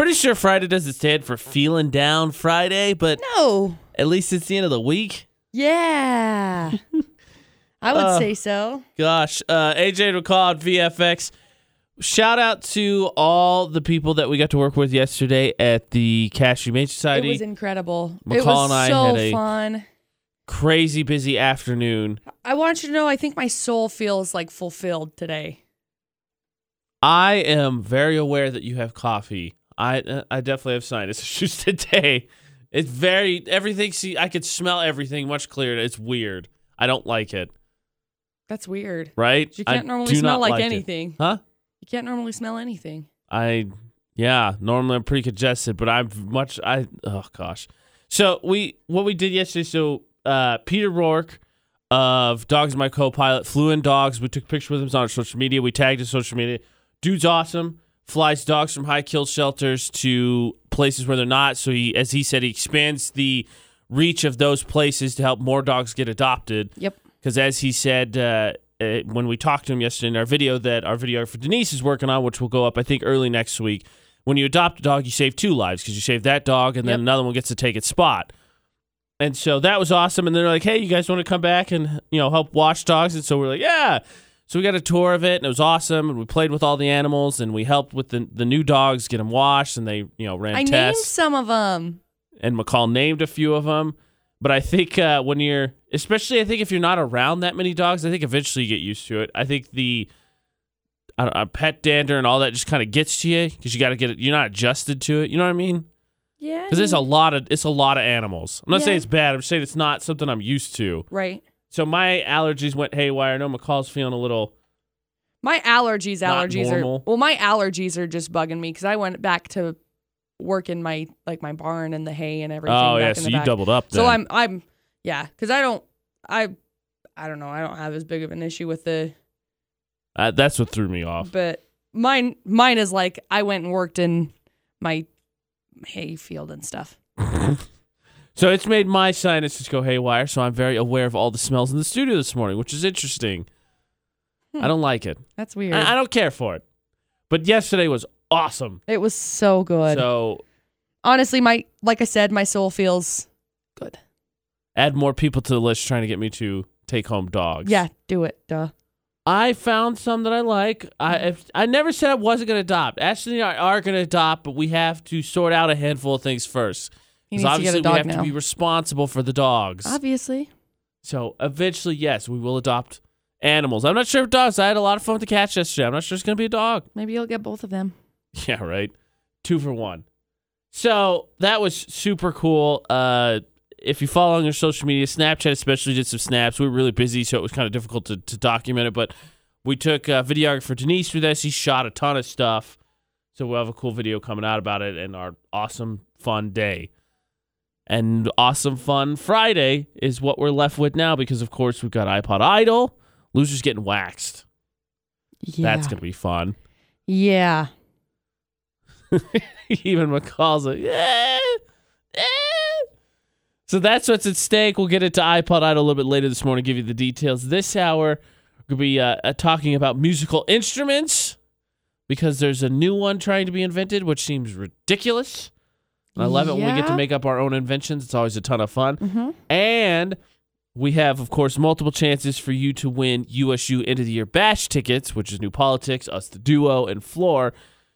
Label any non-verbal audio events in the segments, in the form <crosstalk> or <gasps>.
Pretty sure Friday doesn't stand for feeling down Friday, but No. at least it's the end of the week. Yeah. <laughs> I would Uh, say so. Gosh, uh, AJ McCall at VFX. Shout out to all the people that we got to work with yesterday at the Cache Humane It was incredible. it McCall was and I so had a- fun. Crazy busy afternoon. I want you to know I think my soul feels like fulfilled today. I am very aware that you have coffee. I uh, I definitely have sinus <laughs> issues today. It's very everything. See, I could smell everything much clearer. It's weird. I don't like it. That's weird. Right? You can't normally smell like, it. anything. huh? You can't normally smell anything. I yeah, normally I'm pretty congested, but I'm much I oh gosh. So we what we did yesterday, so uh Peter Rork of Dogs My Co-Pilot flew in dogs. We took a picture with him on social media. We tagged his social media. Dude's awesome. Flies dogs from high kill shelters to places where they're not. So he as he said, he expands the reach of those places to help more dogs get adopted. Yep. Because as he said uh, uh, when we talked to him yesterday in our video that our videographer Denise is working on, which will go up I think early next week. When you adopt a dog, you save two lives because you save that dog, and then Yep. another one gets to take its spot. And so that was awesome. And they're like, "Hey, you guys want to come back and you know help watch dogs?" And so we're like, "Yeah." So we got a tour of it, and it was awesome. And we played with all the animals, and we helped with the the new dogs get them washed, and they you know ran tests. I named some of them. and McCall named a few of them. But I think uh, when you're, especially I think if you're not around that many dogs, I think eventually you get used to it. I think the I don't know, pet dander and all that just kind of gets to you because you got to get it. You're not adjusted to it. You know what I mean? Yeah. Because there's a lot of it's a lot of animals. I'm not Yeah. saying it's bad. I'm saying it's not something I'm used to. right. So my allergies went haywire. I know McCall's feeling a little. My allergies, allergies are well. My allergies are just bugging me because I went back to work in my like my barn and the hay and everything. Oh back yeah, so you back. doubled up. So. I'm I'm yeah because I don't I I don't know I don't have as big of an issue with the Uh, that's what threw me off. but mine mine is like I went and worked in my hay field and stuff. <laughs> So it's made my sinuses go haywire. So I'm very aware of all the smells in the studio this morning, which is interesting. Hmm. I don't like it. That's weird. I, I don't care for it. But yesterday was awesome. it was so good. So Honestly, my like I said, my soul feels good. add more people to the list trying to get me to take home dogs. Yeah, do it. Duh. I found some that I like. I if, I never said I wasn't going to adopt. Ashley and I are going to adopt, but we have to sort out a handful of things first. He 'Cause needs to get obviously we have now. to be responsible for the dogs. Obviously. So eventually, yes, we will adopt animals. I'm not sure if dogs. I had a lot of fun with the cats yesterday. I'm not sure it's going to be a dog. Maybe you'll get both of them. <laughs> Yeah, right. Two for one. So that was super cool. Uh, if you follow on your social media, Snapchat especially did some snaps. We were really busy, so it was kind of difficult to, to document it. But we took uh, videographer Denise through this. He shot a ton of stuff. So we'll have a cool video coming out about it and our awesome, fun day. And awesome, fun Friday is what we're left with now because, of course, we've got iPod Idol. Losers getting waxed. Yeah. That's going to be fun. yeah. <laughs> Even McCall's like, yeah, yeah. So that's what's at stake. We'll get into iPod Idol a little bit later this morning, give you the details. This hour, we're going to be uh, uh, talking about musical instruments because there's a new one trying to be invented, which seems ridiculous. And I love it when we get to Yeah. make up our own inventions. It's always a ton of fun. Mm-hmm. And we have, of course, multiple chances for you to win USU End of the Year Bash tickets, which is New Politics, Us the Duo, and Floor,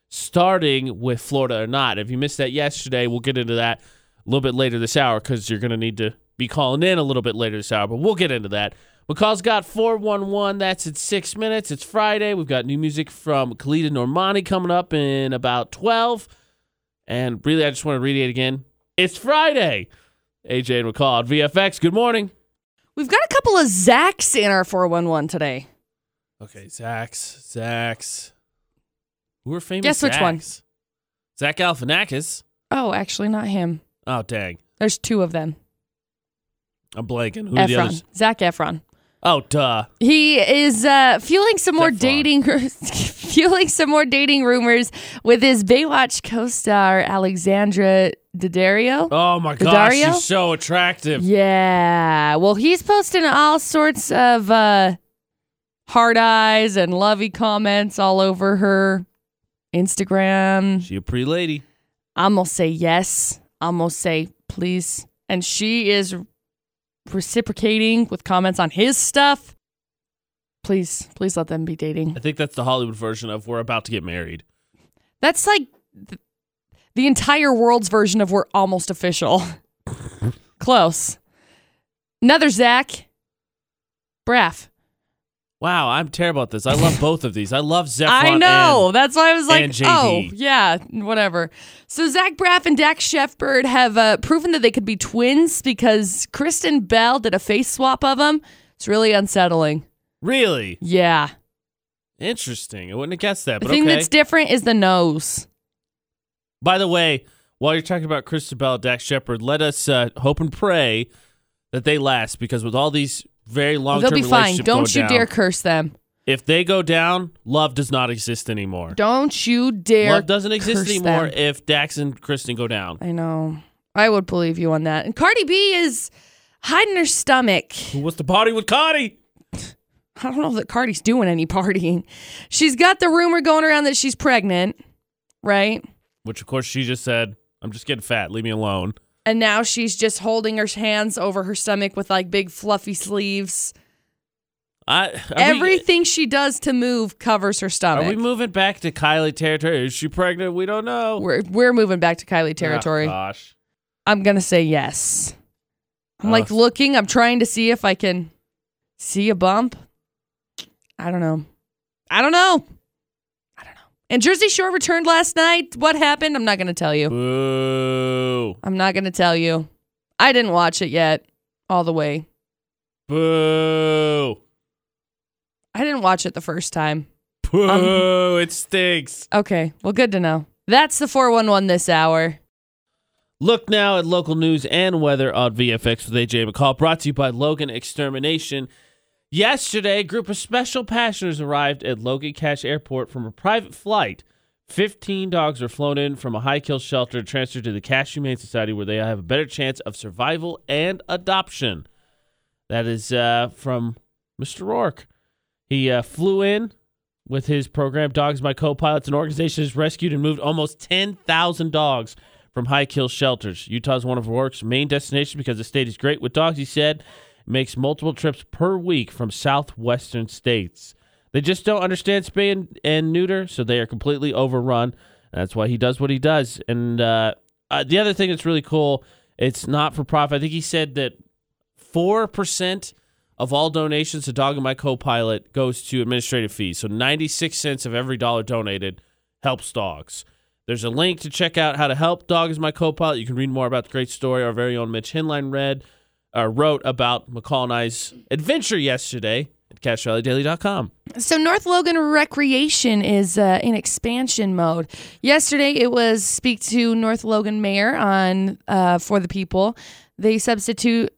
starting with Florida or Not. If you missed that yesterday, we'll get into that a little bit later this hour because you're going to need to be calling in a little bit later this hour, but we'll get into that. McCall's got 411. That's at six minutes. It's Friday. We've got new music from Khalid and Normani coming up in about 12. And really, I just want to read it again. It's Friday. AJ and McCall at VFX. Good morning. We've got a couple of Zachs in our 411 today. Okay, Zach's. Zach's. Who are famous? Guess which one? Zachs? Zach Galifianakis. Oh, actually, not him. Oh, dang. There's two of them. I'm blanking. Who are the Efron. others? Zac Efron. Oh, duh. He is uh, fueling some more dating, <laughs> fueling some more dating rumors with his Baywatch co-star Alexandra Daddario. Oh, my gosh. Daddario? She's so attractive. Yeah. Well, he's posting all sorts of uh, hard eyes and lovey comments all over her Instagram. She a pretty lady. I'm gonna say yes. I'm gonna say please. And she is reciprocating with comments on his stuff. Please, please let them be dating. I think that's the Hollywood version of we're about to get married. That's like th- the entire world's version of we're almost official. <laughs> Close. Another Zach. Braff. Wow, I'm terrible at this. I love both of these. I love <laughs> Zephron. I know. and- That's why I was like, oh, yeah, whatever. So Zach Braff and Dax Shepard have uh, proven that they could be twins because Kristen Bell did a face swap of them. It's really unsettling. really Yeah. interesting. I wouldn't have guessed that. The thing okay. that's different is the nose. By the way, while you're talking about Kristen Bell, Dax Shepard, let us uh, hope and pray that they last because with all these very long They'll be fine. Don't you down, dare curse them. If they go down, love does not exist anymore. Don't you dare. Love doesn't exist anymore them. if Dax and Kristen go down. I know. I would believe you on that. And Cardi B is hiding her stomach. Who wants to party with Cardi? <sighs> I don't know that Cardi's doing any partying. She's got the rumor going around that she's pregnant, right? Which of course she just said, "I'm just getting fat. Leave me alone." And now she's just holding her hands over her stomach with like big fluffy sleeves. I are we- Everything she does to move covers her stomach. Are we moving back to Kylie territory? Is she pregnant? We don't know. we're we're moving back to Kylie territory. Oh, gosh. I'm gonna say yes. I'm like looking. I'm trying to see if I can see a bump. I don't know. I don't know. I don't know. And Jersey Shore returned last night. What happened? I'm not gonna tell you. Boo. I'm not gonna tell you. I didn't watch it yet, all the way. Boo. I didn't watch it the first time. Boo. Um, it stinks. Okay, well, good to know. That's the 411 this hour. Look now at local news and weather on VFX with AJ McCall, brought to you by Logan Extermination. Yesterday, a group of special passengers arrived at Logan Cache Airport from a private flight. 15 dogs were flown in from a high kill shelter transferred to the Cache Humane Society where they have a better chance of survival and adoption. That is uh, from Mr. Rork. He uh, flew in with his program, Dogs My Co-Pilots. An organization has rescued and moved almost 10,000 dogs from high kill shelters. Utah is one of Rork's main destinations because the state is great with dogs, he said. Makes multiple trips per week from southwestern states. They just don't understand spay and, and neuter, so they are completely overrun. That's why he does what he does. And uh, uh, the other thing that's really cool, it's not for profit. I think he said that 4% of all donations to Dog and My Co-Pilot goes to administrative fees. So 96 cents of every dollar donated helps dogs. There's a link to check out how to help Dog is My Co-Pilot. You can read more about the great story our very own Mitch Hinline read, uh, wrote about McCall and I's adventure yesterday at CacheValleyDaily.com. So North Logan Recreation is uh, in expansion mode. Yesterday it was speak to North Logan Mayor on uh, for the people. They substitute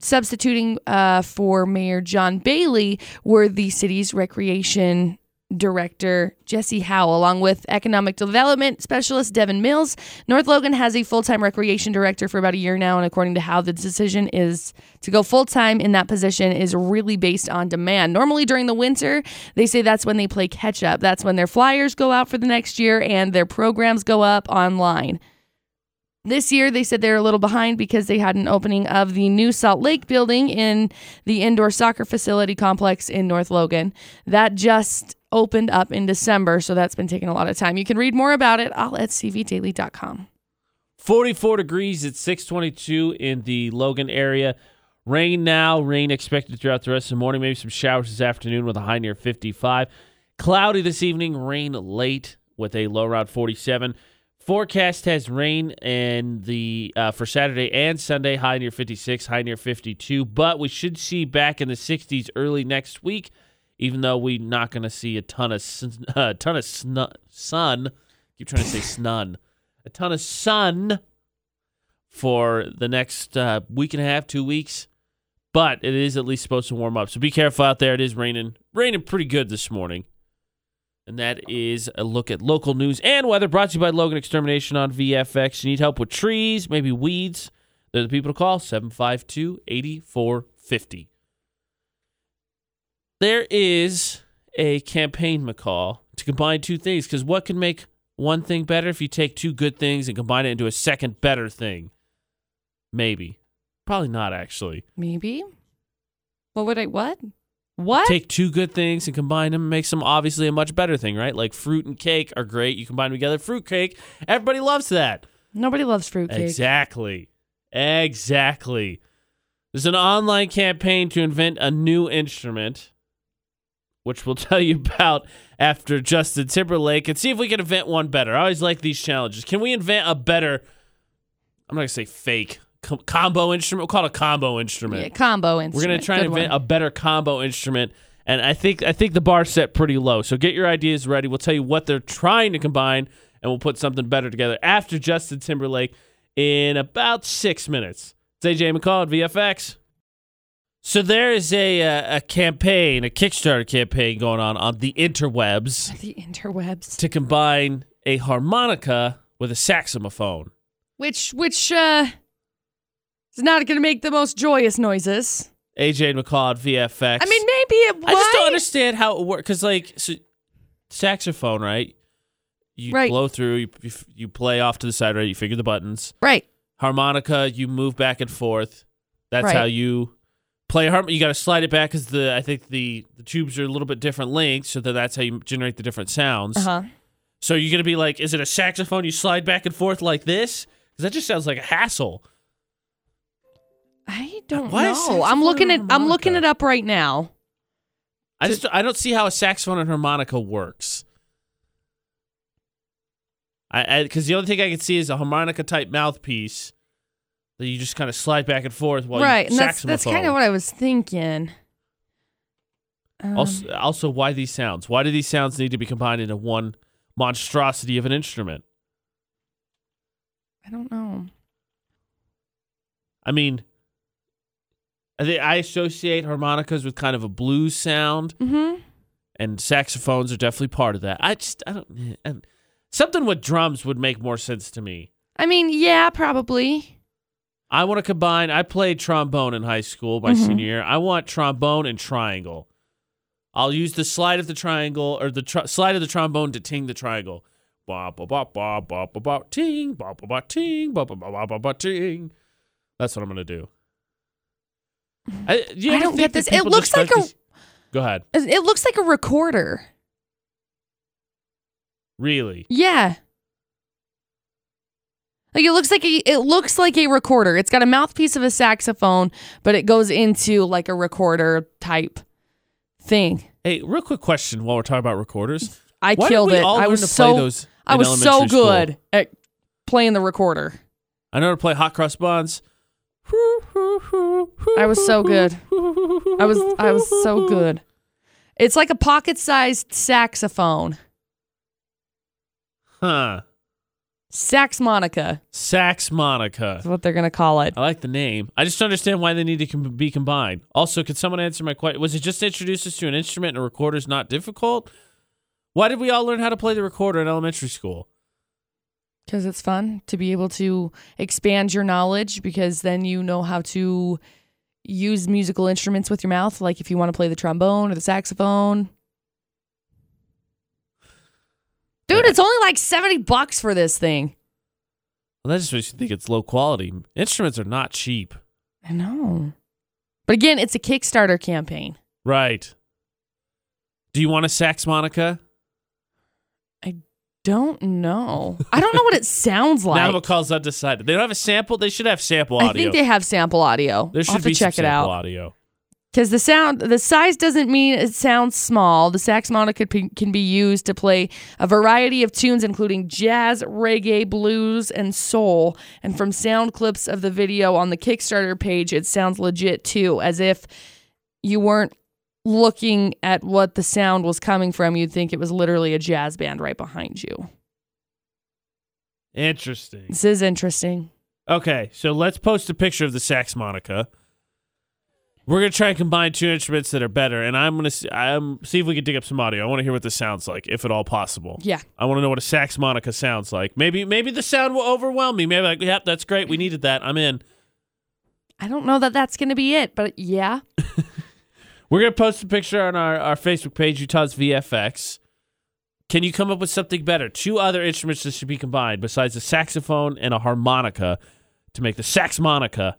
substituting uh, for Mayor John Bailey were the city's recreation director Jesse Howe, along with economic development specialist Devin Mills. North Logan has a full time recreation director for about a year now, and according to Howe, the decision is to go full time in that position is really based on demand. Normally during the winter, they say that's when they play catch up. That's when their flyers go out for the next year and their programs go up online. This year, they said they're a little behind because they had an opening of the new Salt Lake building in the indoor soccer facility complex in North Logan. That just opened up in December, so that's been taking a lot of time. You can read more about it all at cvdaily.com. 44 degrees at 622 in the Logan area. Rain now, rain expected throughout the rest of the morning, maybe some showers this afternoon with a high near 55. Cloudy this evening, rain late with a low around 47. Forecast has rain and the uh, for Saturday and Sunday, high near 56, high near 52. But we should see back in the 60s early next week, even though we're not going to see a ton of sun, <laughs> a ton of sun. keep trying to say snun, a ton of sun for the next uh, week and a half, two weeks. But it is at least supposed to warm up, so be careful out there. It is raining, raining pretty good this morning. And that is a look at local news and weather brought to you by Logan Extermination on VFX. You need help with trees, maybe weeds. They're the people to call 752 8450. There is a campaign, McCall, to combine two things because what can make one thing better if you take two good things and combine it into a second better thing. Maybe. Probably not actually. Maybe. What would I? What? What? Take two good things and combine them and make some obviously a much better thing, right? Like fruit and cake are great. You combine them together, fruit cake. Everybody loves that. Nobody loves fruit cake. Exactly. Exactly. There's an online campaign to invent a new instrument, which we'll <laughs> tell you about after Justin Timberlake and see if we can invent one better. I always like these challenges. Can we invent a better, I'm not going to say fake, com- combo instrument? We'll call it a combo instrument. Yeah, combo instrument. We're gonna try Good and invent one. a better combo instrument, and I think I think the bar's set pretty low. So get your ideas ready. We'll tell you what they're trying to combine, and we'll put something better together after Justin Timberlake in about six minutes. It's AJ McCall at VFX. So there is a uh, a campaign, a Kickstarter campaign going on on the interwebs <laughs> the interwebs, to combine a harmonica with a saxophone. which which uh is not going to make the most joyous noises. AJ McCall VFX. I mean, maybe it. Was. I just don't understand how it works because, like, so, saxophone, right? You Right. blow through, you, you you play off to the side, right? You figure the buttons. Right. Harmonica, you move back and forth. That's Right. how you play harm. You got to slide it back because the I think the the tubes are a little bit different lengths, so that that's how you generate the different sounds. Uh huh. So you're gonna be like, is it a saxophone? You slide back and forth like this? Because that just sounds like a hassle. I don't Why is know. I'm saxophone looking and at. I'm looking harmonica? it up right now. I just I don't see how a saxophone and harmonica works. I because the only thing I can see is a harmonica type mouthpiece that you just kind of slide back and forth while right, you and that's that's kind of what I was thinking. Um, Also, also, why these sounds? Why do these sounds need to be combined into one monstrosity of an instrument? I don't know. I mean, I think I associate harmonicas with kind of a blues sound. Mm-hmm. and saxophones are definitely part of that. I just I don't and something with drums would make more sense to me. I mean, yeah, probably. I want to combine. I played trombone in high school my Mhm. senior year. I want trombone and triangle. I'll use the slide of the triangle or the tr- slide of the trombone to ting the triangle. Ba ba ba ba ba ba ba ting ba ba ba ting ba ba ba ba ba ba ting. That's what I'm gonna do. I, do you I don't get this. It looks like a- these- Go ahead. It looks like a recorder. Really? Yeah. Like it looks like a it looks like a recorder. It's got a mouthpiece of a saxophone, but it goes into like a recorder type thing. Hey, real quick question while we're talking about recorders. I Why killed it. I was to so play those I was so elementary school? good at playing the recorder. I know how to play hot cross buns. I was so good. I was I was so good. It's like a pocket-sized saxophone. Huh. Saxmonica Sax Monica. is what they're gonna call it. I like the name. I just don't understand why they need to com- be combined. Also, could someone answer my question? Was it just to introduce us to an instrument and a recorder is not difficult? Why did we all learn how to play the recorder in elementary school? Because it's fun to be able to expand your knowledge because then you know how to use musical instruments with your mouth. Like if you want to play the trombone or the saxophone. Dude, it's only like 70 bucks for this thing. Well, that just makes you think it's low quality. Instruments are not cheap. I know. But again, it's a Kickstarter campaign. Right. Do you want a Saxmonica? Don't know. I don't know what it sounds <laughs> like. Now McCall's undecided. They don't have a sample. They should have sample audio. I think they have sample audio. there I'll should have to be check some it sample out. audio. Because the sound, the size doesn't mean it sounds small. The Saxmonica can, can be used to play a variety of tunes, including jazz, reggae, blues, and soul. And from sound clips of the video on the Kickstarter page, it sounds legit too, as if you weren't looking at what the sound was coming from. You'd think it was literally a jazz band right behind you. Interesting. This is interesting. Okay, so let's post a picture of the Saxmonica. We're gonna try and combine two instruments that are better, and I'm gonna see, I'm, see if we can dig up some audio. I want to hear what this sounds like, if at all possible. Yeah. I want to know what a Saxmonica sounds like. Maybe maybe the sound will overwhelm me. Maybe like, yep, that's great. We needed that. I'm in. I don't know that that's going to be it, but yeah. <laughs> We're gonna post a picture on our, our Facebook page, Utah's VFX. Can you come up with something better? Two other instruments that should be combined besides a saxophone and a harmonica to make the Saxmonica.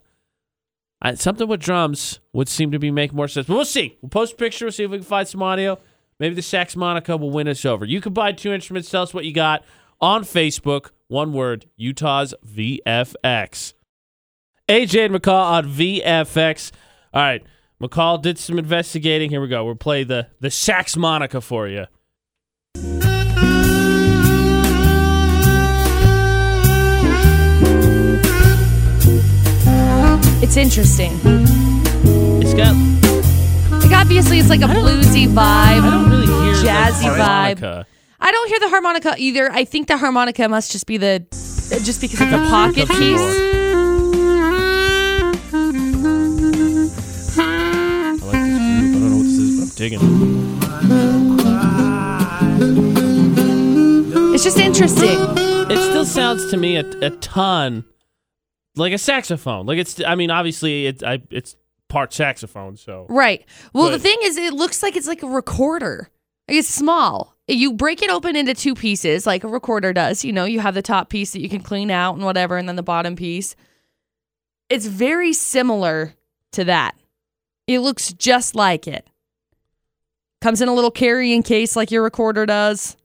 Uh, something with drums would seem to be make more sense. But we'll see. We'll post a picture. We'll see if we can find some audio. Maybe the Saxmonica will win us over. You can buy two instruments. Tell us what you got on Facebook. One word: Utah's VFX. AJ and McCall on VFX. All right, McCall did some investigating. Here we go. We'll play the the Saxmonica for you. It's interesting. It's got. Like obviously, it's like a bluesy I vibe. don't really hear Jazzy like, vibe. I don't hear the harmonica either. I think the harmonica must just be the just because it's a pocket piece. Know what this is, but I'm digging. It's just interesting. It still sounds to me a, a ton like a saxophone. Like it's. I mean, obviously, it, I, it's part saxophone. So Right. Well, the thing is, it looks like it's like a recorder. Like it's small. You break it open into two pieces, like a recorder does. You know, you have the top piece that you can clean out and whatever, and then the bottom piece. It's very similar to that. It looks just like it. Comes in a little carrying case like your recorder does.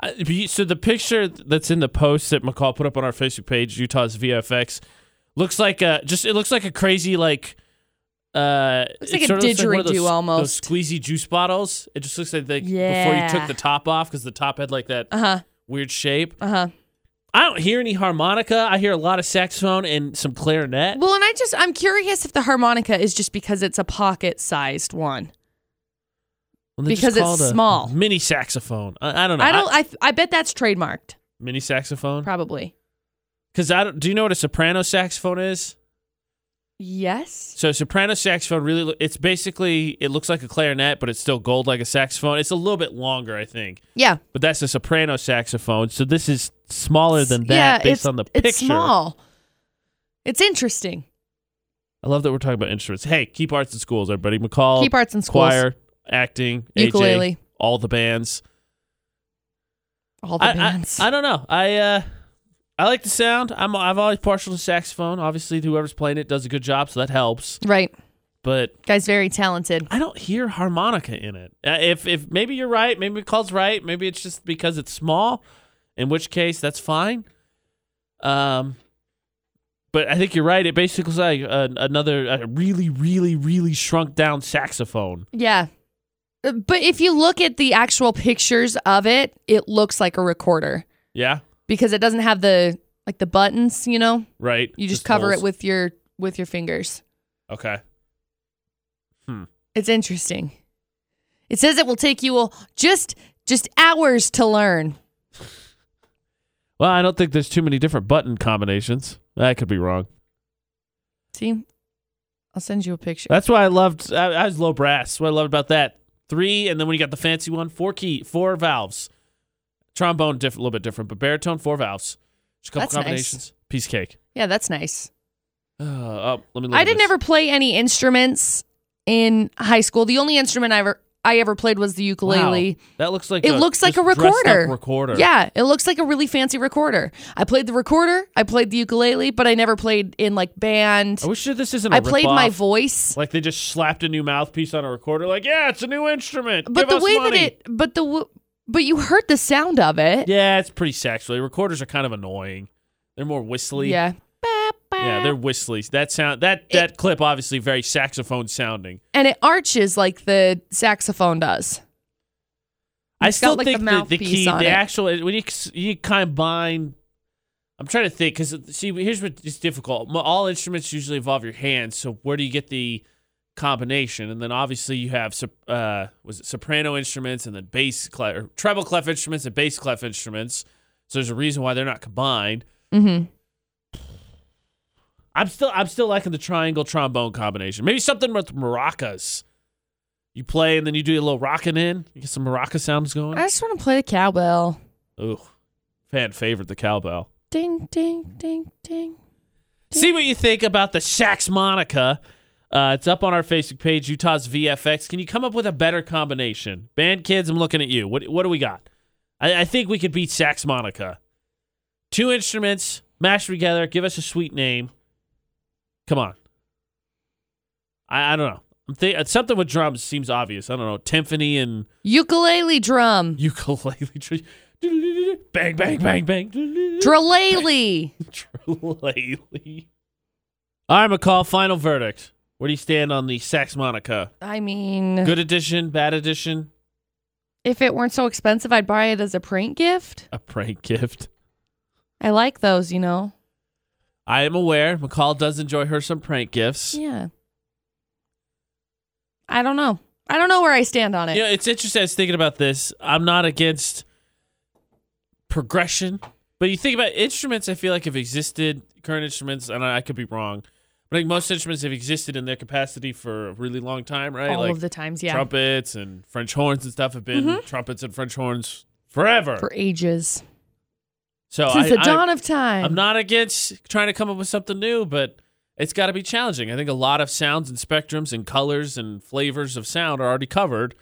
I, but you- so the picture that's in the post that McCall put up on our Facebook page, Utah's VFX, looks like a just. It looks like a crazy like. Uh, Looks it like a sort of looks one of didgeridoo those, almost. Those squeezy juice bottles. It just looks like they, before you took the top off because the top had like that Uh huh. weird shape. Uh huh. I don't hear any harmonica. I hear a lot of saxophone and some clarinet. Well, and I just I'm curious if the harmonica is just because it's a pocket-sized one. Well, because it's small. mini saxophone. I, I don't know. I don't. I I bet that's trademarked. mini saxophone. Probably. Because I don't. Do you know what a soprano saxophone is? Yes. So soprano saxophone really. It's basically it looks like a clarinet, but it's still gold like a saxophone. It's a little bit longer, I think. Yeah. But that's a soprano saxophone. So this is smaller than that yeah, based on the picture. It's small. It's interesting. I love that we're talking about instruments. Hey, keep arts in schools, everybody. McCall, Keep arts in schools. choir, acting, Ukulele. AJ, all the bands. All the I, I, bands. I don't know. I uh I like the sound. I'm I've always partial to saxophone. Obviously, whoever's playing it does a good job, so that helps. right. But Guy's very talented. I don't hear harmonica in it. Uh, if if maybe you're right, maybe McCall's right. Maybe it's just because it's small, in which case that's fine. Um, but I think you're right. It basically is like a, another a really, really, really shrunk down saxophone. Yeah. But if you look at the actual pictures of it, it looks like a recorder Yeah, because it doesn't have the like the buttons, you know? right. You just, cover holes. it with your with your fingers. okay. Hmm. It's interesting. It says it will take you all just just hours to learn. Well, I don't think there's too many different button combinations. I could be wrong. See? I'll send you a picture. That's why I loved. I, I was low brass. What I loved about that three, and then when you got the fancy one, four key, four valves. Trombone, diff- a little bit different, but baritone, four valves. Just a couple That's nice. combinations. Piece of cake. Yeah, that's nice. Uh, oh, let me. I didn't this. ever play any instruments in high school. The only instrument I ever I ever played was the ukulele. Wow. That looks like It a, looks like a recorder. recorder. Yeah, it looks like a really fancy recorder. I played the recorder, I played the ukulele, but I never played in like band. I wish this isn't. I I played my voice. Like they just slapped a new mouthpiece on a recorder. Like, yeah, it's a new instrument. But Give the way money. that it but the but you heard the sound of it. Yeah, it's pretty sexually. Recorders are kind of annoying. They're more whistly. Yeah. Yeah, they're whistly. That sound that that clip obviously very saxophone sounding. and it arches like the saxophone does. I It's still got, like, the think the, the mouthpiece key, on the it. actual when you you combine. I'm trying to think because see here's what is difficult. Mo- All instruments usually involve your hands, so where do you get the combination? And then obviously you have sop- uh was it soprano instruments and then bass clef or treble clef instruments and bass clef instruments. So there's a reason why they're not combined. Mm-hmm. I'm still I'm still liking the triangle trombone combination. Maybe something with maracas. You play and then you do a little rocking in. You get some maraca sounds going. I just want to play the cowbell. Ooh, fan favorite the cowbell. Ding ding ding ding. See what you think about the Saxmonica. Uh, it's up on our Facebook page, Utah's VFX. Can you come up with a better combination? Band kids, I'm looking at you. What what do we got? I, I think we could beat Saxmonica. Two instruments mashed together. Give us a sweet name. Come on. I, I don't know. I'm think, uh, something with drums seems obvious. I don't know. Timpani and Ukulele drum. ukulele. <laughs> bang, bang, bang, bang. Dralele. <laughs> Tralele. All right, McCall, final verdict. Where do you stand on the Saxmonica? I mean, Good edition, bad edition, if it weren't so expensive, I'd buy it as a prank gift. a prank gift? I like those, you know. I am aware McCall does enjoy her some prank gifts. Yeah. I don't know. I don't know where I stand on it. Yeah, it's interesting. I was thinking about this. I'm not against progression, but you think about instruments. I feel like have existed current instruments, and I, I could be wrong, but I think most instruments have existed in their capacity for a really long time, right? All like of the times, yeah. trumpets and French horns and stuff have been mm-hmm. trumpets and French horns forever. For ages. So Since I, the I- dawn of time. I'm not against trying to come up with something new, but it's got to be challenging. I think a lot of sounds and spectrums and colors and flavors of sound are already covered.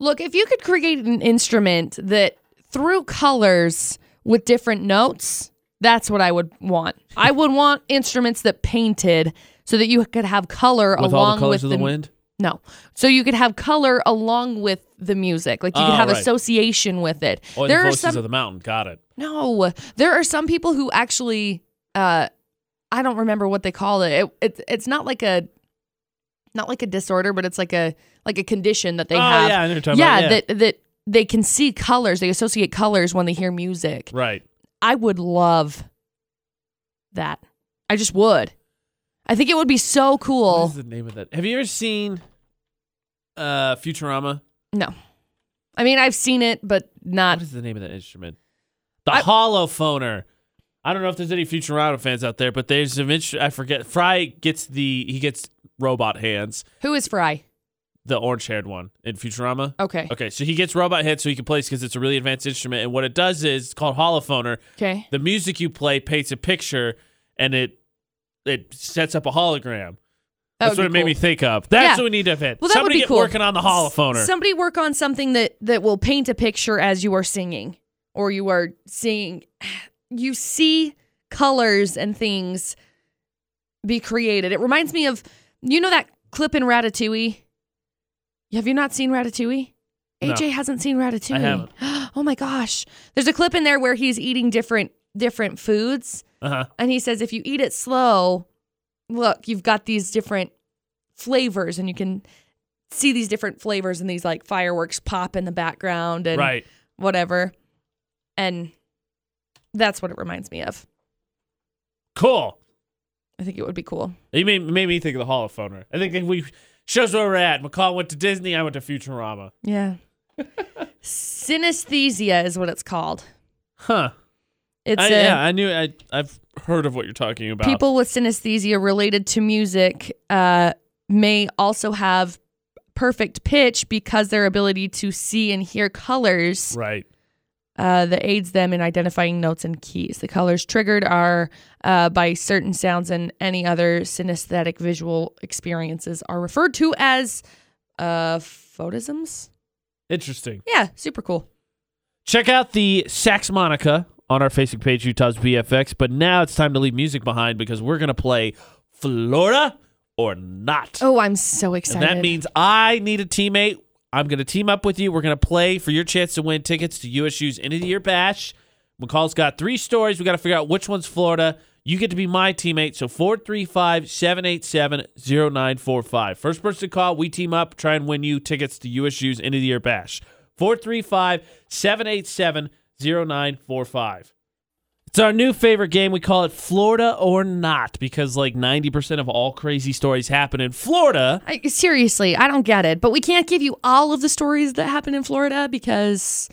Look, if you could create an instrument that threw colors with different notes, that's what I would want. I would want instruments that painted so that you could have color With along all the colors with of the wind. No. So you could have color along with the music. Like you could Oh, have right. association with it. Or there the are voices some of the mountain. Got it. No. There are some people who actually uh I don't remember what they call it. it it's it's not like a not like a disorder, but it's like a like a condition that they oh have. yeah, I know you're talking yeah, about. Yeah, that that they can see colors. They associate colors when they hear music. right. I would love that. I just would. I think it would be so cool. is the name of that? Have you ever seen uh Futurama? No. I mean, I've seen it, but not What is the name of that instrument? The I- holophoner. I don't know if there's any Futurama fans out there, but there's an instru- I forget. Fry gets the he gets robot hands. Who is Fry? The orange haired one in Futurama. Okay. Okay, so he gets robot hands so he can play because it's a really advanced instrument. And what it does is it's called holophoner. Okay. The music you play paints a picture, and it it sets up a hologram. That That's what it be made me think of. That's Yeah. what we need to invent. Well, that Somebody would be get cool. working on the holophoner. Somebody work on something that that will paint a picture as you are singing, or you are seeing. You see colors and things be created. It reminds me of you know that clip in Ratatouille. Have you not seen Ratatouille? No. AJ hasn't seen Ratatouille. I haven't. <gasps> Oh my gosh! There's a clip in there where he's eating different different foods, uh-huh. and he says if you eat it slow, look, you've got these different flavors, and you can see these different flavors and these like fireworks pop in the background and Right. whatever. And that's what it reminds me of. Cool. I think it would be cool. You made, made me think of the holophoner. I think if we shows where we're at. McCall went to Disney. I went to Futurama. Yeah. <laughs> Synesthesia is what it's called. Huh. It's I, a, yeah, I knew. I I've heard of what you're talking about. people with synesthesia related to music uh, may also have perfect pitch because their ability to see and hear colors Right. Uh, that aids them in identifying notes and keys. The colors triggered are uh, by certain sounds, and any other synesthetic visual experiences are referred to as uh, photisms. Interesting. Yeah, super cool. Check out the Saxmonica on our Facebook page, Utah's VFX. But now it's time to leave music behind because we're gonna play Florida or not. Oh, I'm so And excited. that means I need a teammate. I'm going to team up with you. We're going to play for your chance to win tickets to USU's End of the Year Bash. McCall's got three stories. We got to figure out which one's Florida. You get to be my teammate. So 435 787 0945. First person to call, we team up, try and win you tickets to USU's End of the Year Bash. 435 787 0945. It's our new favorite game. We call it Florida or Not because like 90% of all crazy stories happen in Florida. I, seriously, I don't get it. But we can't give you all of the stories that happen in Florida because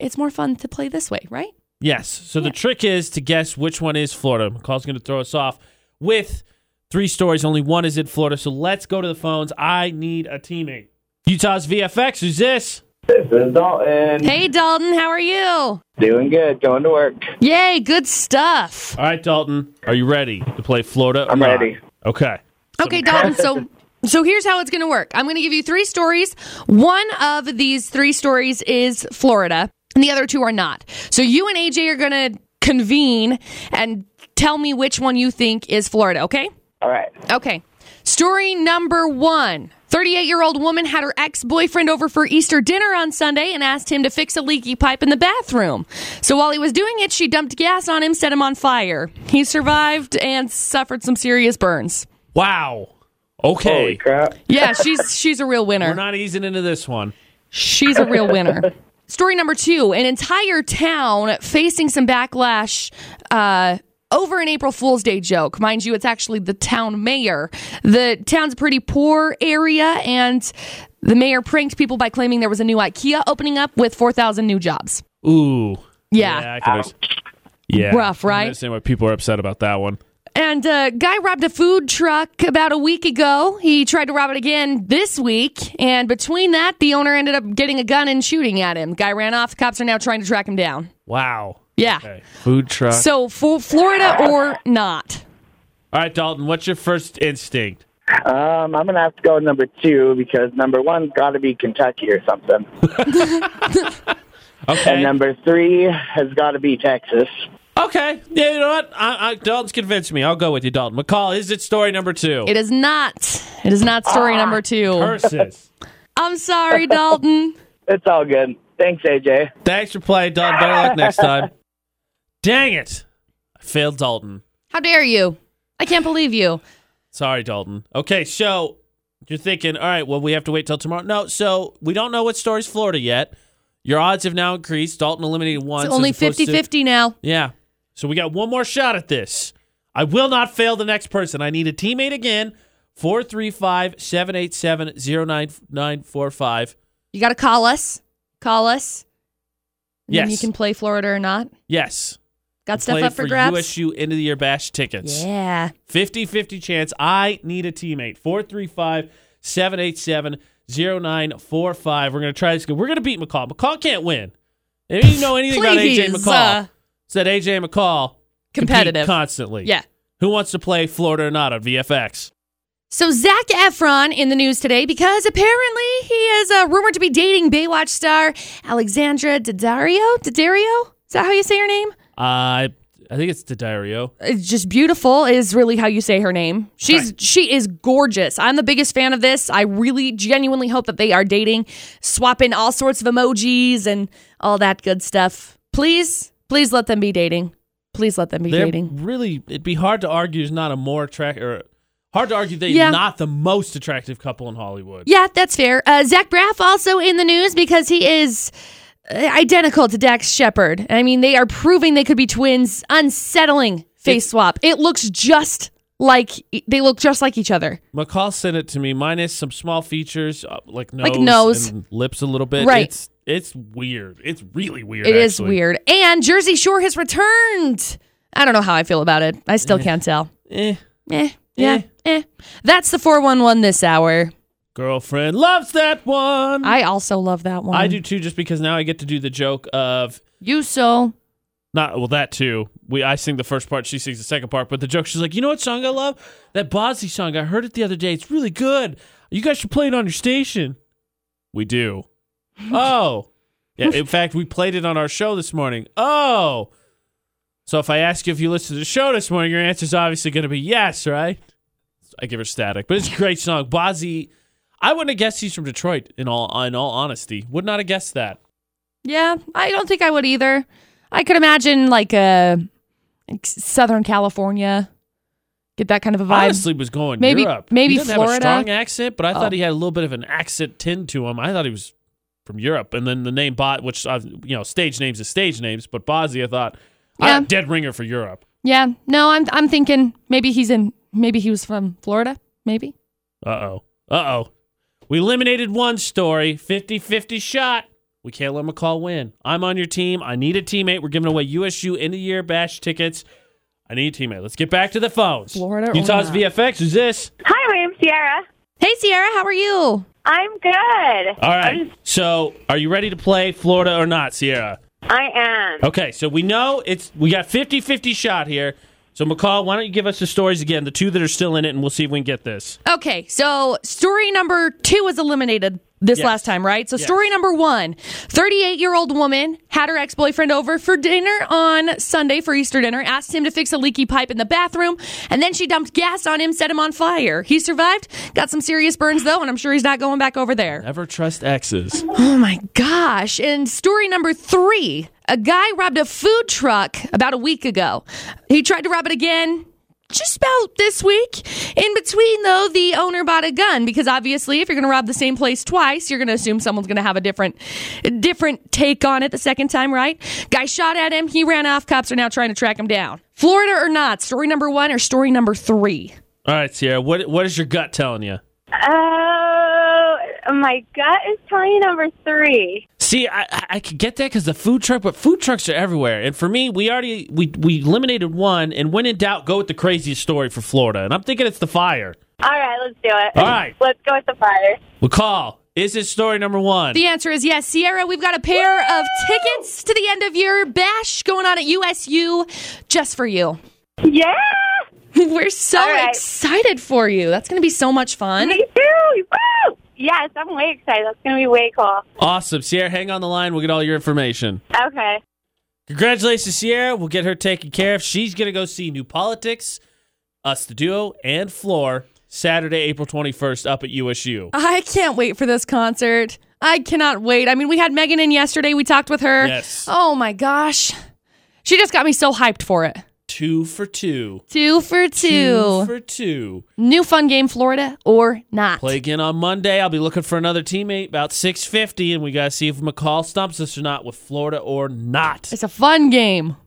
it's more fun to play this way, right? Yes. So the trick is to guess which one is Florida. McCall's going to throw us off with three stories. Only one is in Florida. So let's go to the phones. I need a teammate. Utah's VFX. Who's this? This is Dalton. Hey, Dalton, how are you? Doing good. Going to work. Yay, good stuff. All right, Dalton. Are you ready to play Florida? I'm not? ready. Okay. Okay, Dalton. So, so here's how it's going to work. I'm going to give you three stories. One of these three stories is Florida. and the other two are not. So you and AJ are going to convene and tell me which one you think is Florida, okay? All right. Okay. Story number one 38 year old woman had her ex boyfriend over for Easter dinner on Sunday and asked him to fix a leaky pipe in the bathroom. So while he was doing it, she dumped gas on him, set him on fire. He survived and suffered some serious burns. Wow. Okay. Holy crap. Yeah, she's <laughs> she's a real winner. We're not easing into this one. She's a real winner. <laughs> Story number two an entire town facing some backlash uh, over an April Fool's Day joke. Mind you, it's actually the town mayor. The town's a pretty poor area, and the mayor pranked people by claiming there was a new IKEA opening up with 4,000 new jobs. Ooh. Yeah. I can always- yeah. Rough, right? I understand why people are upset about that one. And a guy robbed a food truck about a week ago. He tried to rob it again this week. And between that, the owner ended up getting a gun and shooting at him. Guy ran off. The cops are now trying to track him down. Wow. Yeah. Okay. Food truck. So, for Florida or not? All right, Dalton, what's your first instinct? Um, I'm gonna have to go with number two because number one's got to be Kentucky or something, <laughs> Okay. and number three has got to be Texas. okay. Yeah, you know what? I, I, Dalton's convinced me. I'll go with you, Dalton. McCall, is it story number two? It is not. It is not story number two. Curses. <laughs> I'm sorry, Dalton. <laughs> It's all good. Thanks, AJ. Thanks for playing, Dalton. Better luck next time. Dang it. I failed Dalton. How dare you? I can't believe you. Sorry, Dalton. Okay, so you're thinking, all right, well, we have to wait till tomorrow. No, so we don't know what story's Florida yet. Your odds have now increased. Dalton eliminated one. It's only 50 50 now. Yeah. So we got one more shot at this. I will not fail the next person. I need a teammate again. 435 787 0945. You got to call us. Call us. Yes. you can play Florida or not. Yes. Got stuff up for, grabs? USU end of the year bash tickets. Yeah. 50 50 chance. I need a teammate. 435 787 0945. We're going to try this. We're going to beat McCall. McCall can't win. If you know anything about AJ McCall, uh, it's that AJ McCall Competitive. constantly. Yeah. Who wants to play Florida or not on VFX? So Zac Efron in the news today because apparently he is uh, rumored to be dating Baywatch star Alexandra Daddario. Daddario? Is that how you say her name? Uh, I think it's Daddario. It's just beautiful is really how you say her name. She's she is gorgeous. I'm the biggest fan of this. I really genuinely hope that they are dating, swapping all sorts of emojis and all that good stuff. Please, please let them be dating. Please let them be They're dating. really, it'd be hard to argue is not a more attractive, or hard to argue they're Yeah. not the most attractive couple in Hollywood. Yeah, that's fair. Uh, Zach Braff also in the news because he is identical to Dax Shepard. I mean, they are proving they could be twins. Unsettling face swap. It looks just like they look just like each other. McCall sent it to me, minus some small features uh, like nose, Like nose. and lips a little bit. Right. It's it's weird. It's really weird. It is actually. weird. And Jersey Shore has returned. I don't know how I feel about it. I still can't tell. Eh. Eh, yeah, eh. That's the 411 this hour. Girlfriend loves that one. I also love that one. I do too, just because now I get to do the joke of You so. not well that too. We I sing the first part, she sings the second part, but the joke she's like, you know what song I love? That Bosley song. I heard it the other day. It's really good. You guys should play it on your station. We do. <laughs> oh, yeah. In fact, we played it on our show this morning. Oh, so if I ask you if you listened to the show this morning, your answer is obviously going to be yes, right? I give her static, but it's a great song. Bazzi, I wouldn't have guessed he's from Detroit. In all, in all honesty, would not have guessed that. Yeah, I don't think I would either. I could imagine like a like Southern California, get that kind of a vibe. honestly was going Maybe- Europe. maybe he doesn't Florida. have a strong accent, but I thought Oh. he had a little bit of an accent tint to him. I thought he was from Europe, and then the name Bot, which I've you know stage names is stage names, but Bazzi, I thought Yeah. I, dead ringer for Europe. yeah, no, I'm I'm thinking maybe he's in. Maybe he was from Florida. Maybe. Uh oh, uh oh. We eliminated one story, 50-50 shot. We can't let McCall win. I'm on your team. I need a teammate. We're giving away USU end of year bash tickets. I need a teammate. Let's get back to the phones. Florida or Utah's not? VFX. Who's this? Hi, my name's Sierra. Hey, Sierra, how are you? I'm good. All right. So, are you ready to play Florida or not, Sierra? I am. Okay, so we know it's we got 50-50 shot here. So McCall, why don't you give us the stories again, the two that are still in it, and we'll see if we can get this. Okay, so story number two was eliminated. this Yes. last time, right? So, Yes. story number one 38 year old woman had her ex boyfriend over for dinner on Sunday for Easter dinner, asked him to fix a leaky pipe in the bathroom, and then she dumped gas on him, set him on fire. He survived, got some serious burns though, and I'm sure he's not going back over there. Never trust exes. Oh my gosh. And story number three a guy robbed a food truck about a week ago. He tried to rob it again. Just about this week. In between, though, the owner bought a gun because obviously, if you're going to rob the same place twice, you're going to assume someone's going to have a different, different take on it the second time, right? Guy shot at him. He ran off. Cops are now trying to track him down. Florida or not? Story number one or story number three? All right, Sierra. What what is your gut telling you? Oh, my gut is telling you number three. See, I I- I could get that because the food truck, but food trucks are everywhere. And for me, we already we we eliminated one, and when in doubt, go with the craziest story for Florida. And I'm thinking it's the fire. All right, let's do it. All right. Let's go with the fire. We'll call. is it story number one? The answer is yes. Sierra, we've got a pair of tickets to the end of year bash going on at USU just for you. Yeah! <laughs> We're so All right. excited for you. That's going to be so much fun. Me too! Woo! Yes, I'm way excited. That's going to be way cool. awesome, Sierra. Hang on the line. We'll get all your information. Okay. Congratulations, Sierra. We'll get her taken care of. She's gonna go see New Politics, Us the Duo, and Flor Saturday, April 21st, up at USU. I can't wait for this concert. I cannot wait. I mean, we had Megan in yesterday. We talked with her. Yes. Oh my gosh. She just got me so hyped for it. Two for two. Two for two. Two for two. New fun game, Florida or not. Play again on Monday. I'll be looking for another teammate about 650, and we got to see if McCall stumps us or not with Florida or not. It's a fun game.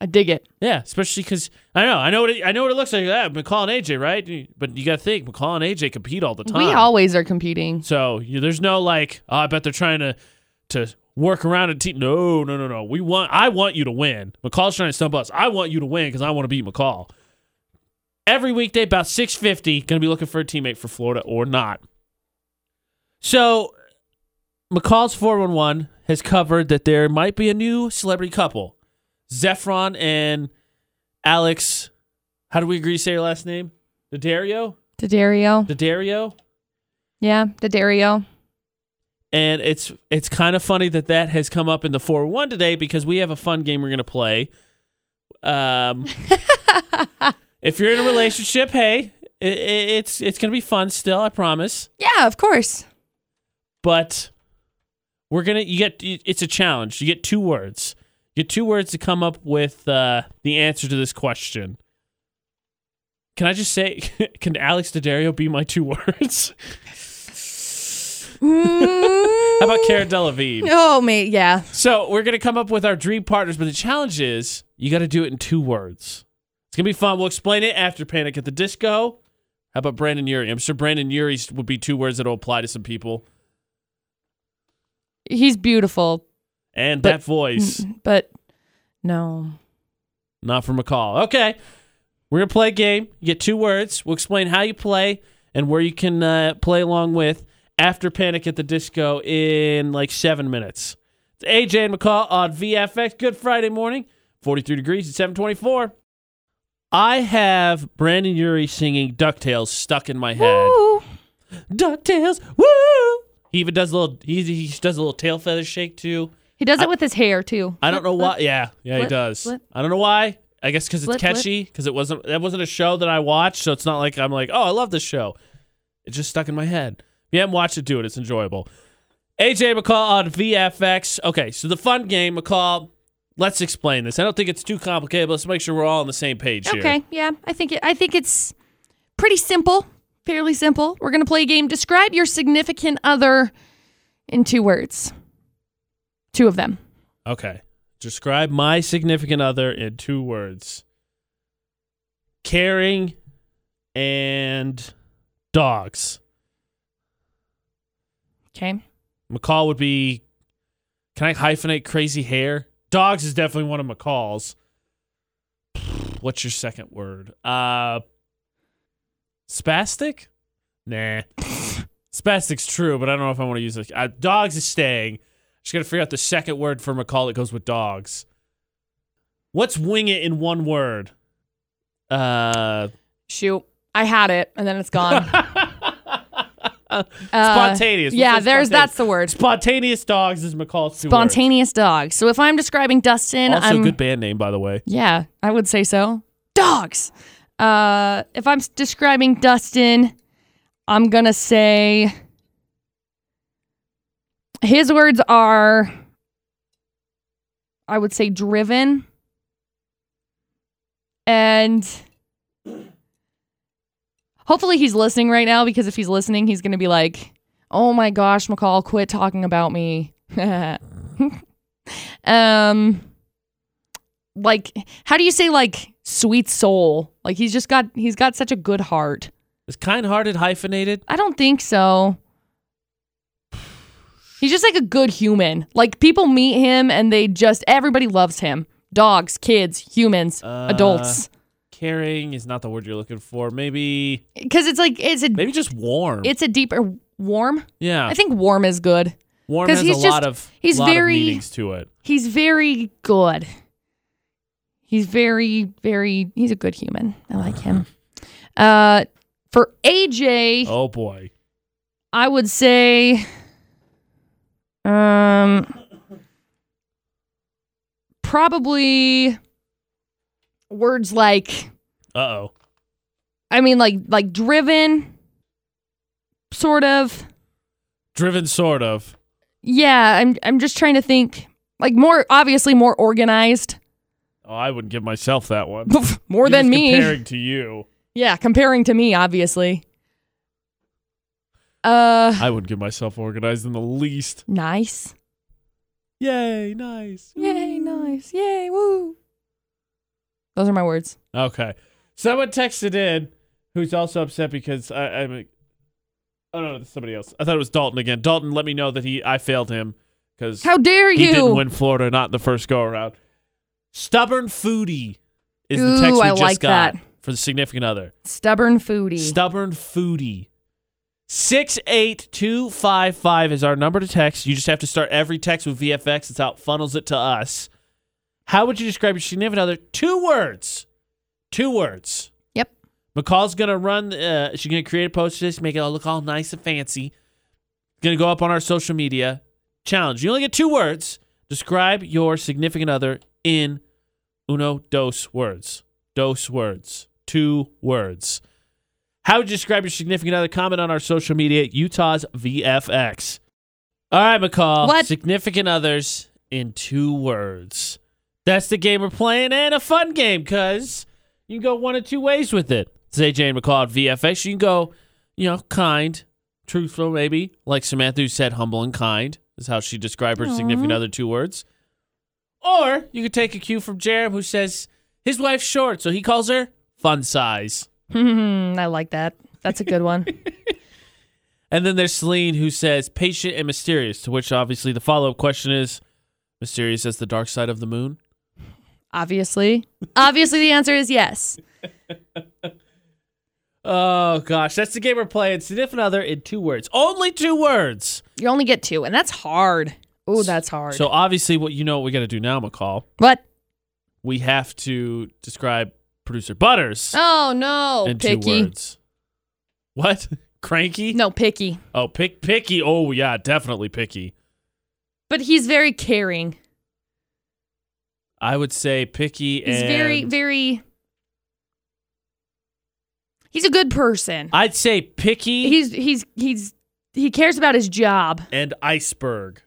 I dig it. Yeah, especially because I know I know what it, I know what it looks like. That McCall and AJ, right? But you got to think McCall and AJ compete all the time. We always are competing. So you, there's no like, oh, I bet they're trying to to work around a team. No, no, no, no. We want. I want you to win. McCall's trying to stump us. I want you to win because I want to beat McCall. Every weekday, about six fifty, going to be looking for a teammate for Florida or not. So McCall's four one one has covered that there might be a new celebrity couple, Zephron and Alex. How do we agree to say your last name? Daddario. Daddario. Daddario. Yeah, Daddario. And it's it's kind of funny that that has come up in the 4-1 today because we have a fun game we're going to play. Um <laughs> if you're in a relationship hey i i- it's it's going to be fun still i promise. Yeah, of course. but we're going to you get it's a challenge. You get two words. You get two words to come up with uh the answer to this question. Can I just say, <laughs> can Alex Daddario be my two words? <laughs> <laughs> How about Cara Delevingne? Oh, mate, yeah. So we're gonna come up with our dream partners, but the challenge is you got to do it in two words. It's gonna be fun. We'll explain it after Panic at the Disco. How about Brendon Urie? I'm sure Brendon Urie would be two words that'll apply to some people. He's beautiful, And But- that voice, but no. not for McCall. Okay, we're gonna play a game. You get two words. We'll explain how you play and where you can uh, play along with after Panic at the Disco in like seven minutes. It's AJ and McCall on VFX. Good Friday morning. 43 degrees at 724. I have Brendon Urie singing DuckTales stuck in my head. Ooh. DuckTales, woo! He even does a little. He, he does a little tail feather shake too. He does it with his hair too. I don't know why. Yeah, yeah, he does. I don't know why. I guess because it's catchy. Because it wasn't. That wasn't a show that I watched, so it's not like I'm like, oh, I love this show. It just stuck in my head. You haven't watched it, do it. It's enjoyable. AJ McCall on VFX. Okay, so the fun game, McCall. Let's explain this. I don't think it's too complicated, but let's make sure we're all on the same page here. Okay, yeah. I think it, I think it's pretty simple, fairly simple. We're gonna play a game. Describe your significant other in two words. Two of them. Okay. Describe my significant other in two words caring and dogs. Okay. McCall would be. Can I hyphenate crazy hair? Dogs is definitely one of McCall's. <sighs> What's your second word? Uh, spastic? Nah. <laughs> Spastic's true, but I don't know if I want to use it. Uh, dogs is staying. Just gotta figure out the second word for McCall that goes with dogs. What's wing it in one word? Uh, Shoot. I had it and then it's gone. <laughs> <laughs> Uh, Spontaneous. We'll yeah, there's that's the word. Spontaneous dogs is McCall's two words. Spontaneous dogs. So if I'm describing Dustin, Also, I'm good band name, by the way. yeah, I would say so. Dogs. Uh, if I'm s- describing Dustin, I'm gonna say his words are, I would say, driven, and hopefully he's listening right now because if he's listening, he's gonna be like, "Oh my gosh, McCall, quit talking about me." <laughs> um like how do you say like sweet soul? Like he's just got he's got such a good heart. Is kind-hearted hyphenated? i don't think so. He's just like a good human. Like people meet him and they just everybody loves him. Dogs kids humans Uh, adults Caring is not the word you're looking for. Maybe, because it's like it's a maybe just warm. it's a deeper warm yeah, i think warm is good warm has he's a just- lot of he's lot of very- meanings to it. he's very good he's very very he's a good human i like him <laughs> uh for aj Oh boy. I would say um probably words like Uh oh. I mean like like driven sort of. Driven, sort of. Yeah, I'm I'm just trying to think like more obviously more organized. Oh, I wouldn't give myself that one. <laughs> more You're than me. Comparing to you, Yeah, comparing to me obviously. Uh I wouldn't give myself organized in the least. nice. Yay, nice. Yay, nice. Yay, woo. Those are my words. Okay. Someone texted in who's also upset because I, I'm. Oh no, that's somebody else. I thought it was Dalton again. Dalton let me know that he I failed him because How dare he you? didn't win Florida, not the first go around. Stubborn foodie is the text we I just like got that. for the significant other. Stubborn foodie. Stubborn foodie. 68255 is our number to text. You just have to start every text with VFX. It's how it funnels it to us. How would you describe your significant other? Two words. Two words. Yep. McCall's going to run, uh, she's going to create a post this, make it all look all nice and fancy. Going to go up on our social media. Challenge. You only get two words. Describe your significant other in uno, dos words. Dos words. Two words. How would you describe your significant other? Comment on our social media, Utah's VFX. All right, McCall. What? Significant others in two words. That's the game we're playing, and a fun game because you can go one of two ways with it. It's AJ and McCall at VFX. You can go, you know, kind, truthful, maybe, like Samantha said humble and kind is how she described her significant other two words. Or you could take a cue from Jerem who says his wife's short, so he calls her fun size. Hmm, I like that. That's a good one. <laughs> <laughs> And then there's Celine who says patient and mysterious, to which obviously the follow up question is mysterious as the dark side of the moon. Obviously. Obviously, the answer is yes. <laughs> Oh gosh, that's the game we're playing. Significant other in two words. Only two words. You only get two, and that's hard. Oh, that's hard. So obviously what you know what we gotta do now, McCall. what? We have to describe producer Butters Oh no, in two picky. words. What? <laughs> Cranky? No, picky. Oh, pick picky. Oh yeah, definitely picky. But he's very caring. I would say picky He's and very, very. He's a good person. I'd say picky He's he's he's he cares about his job. and iceberg.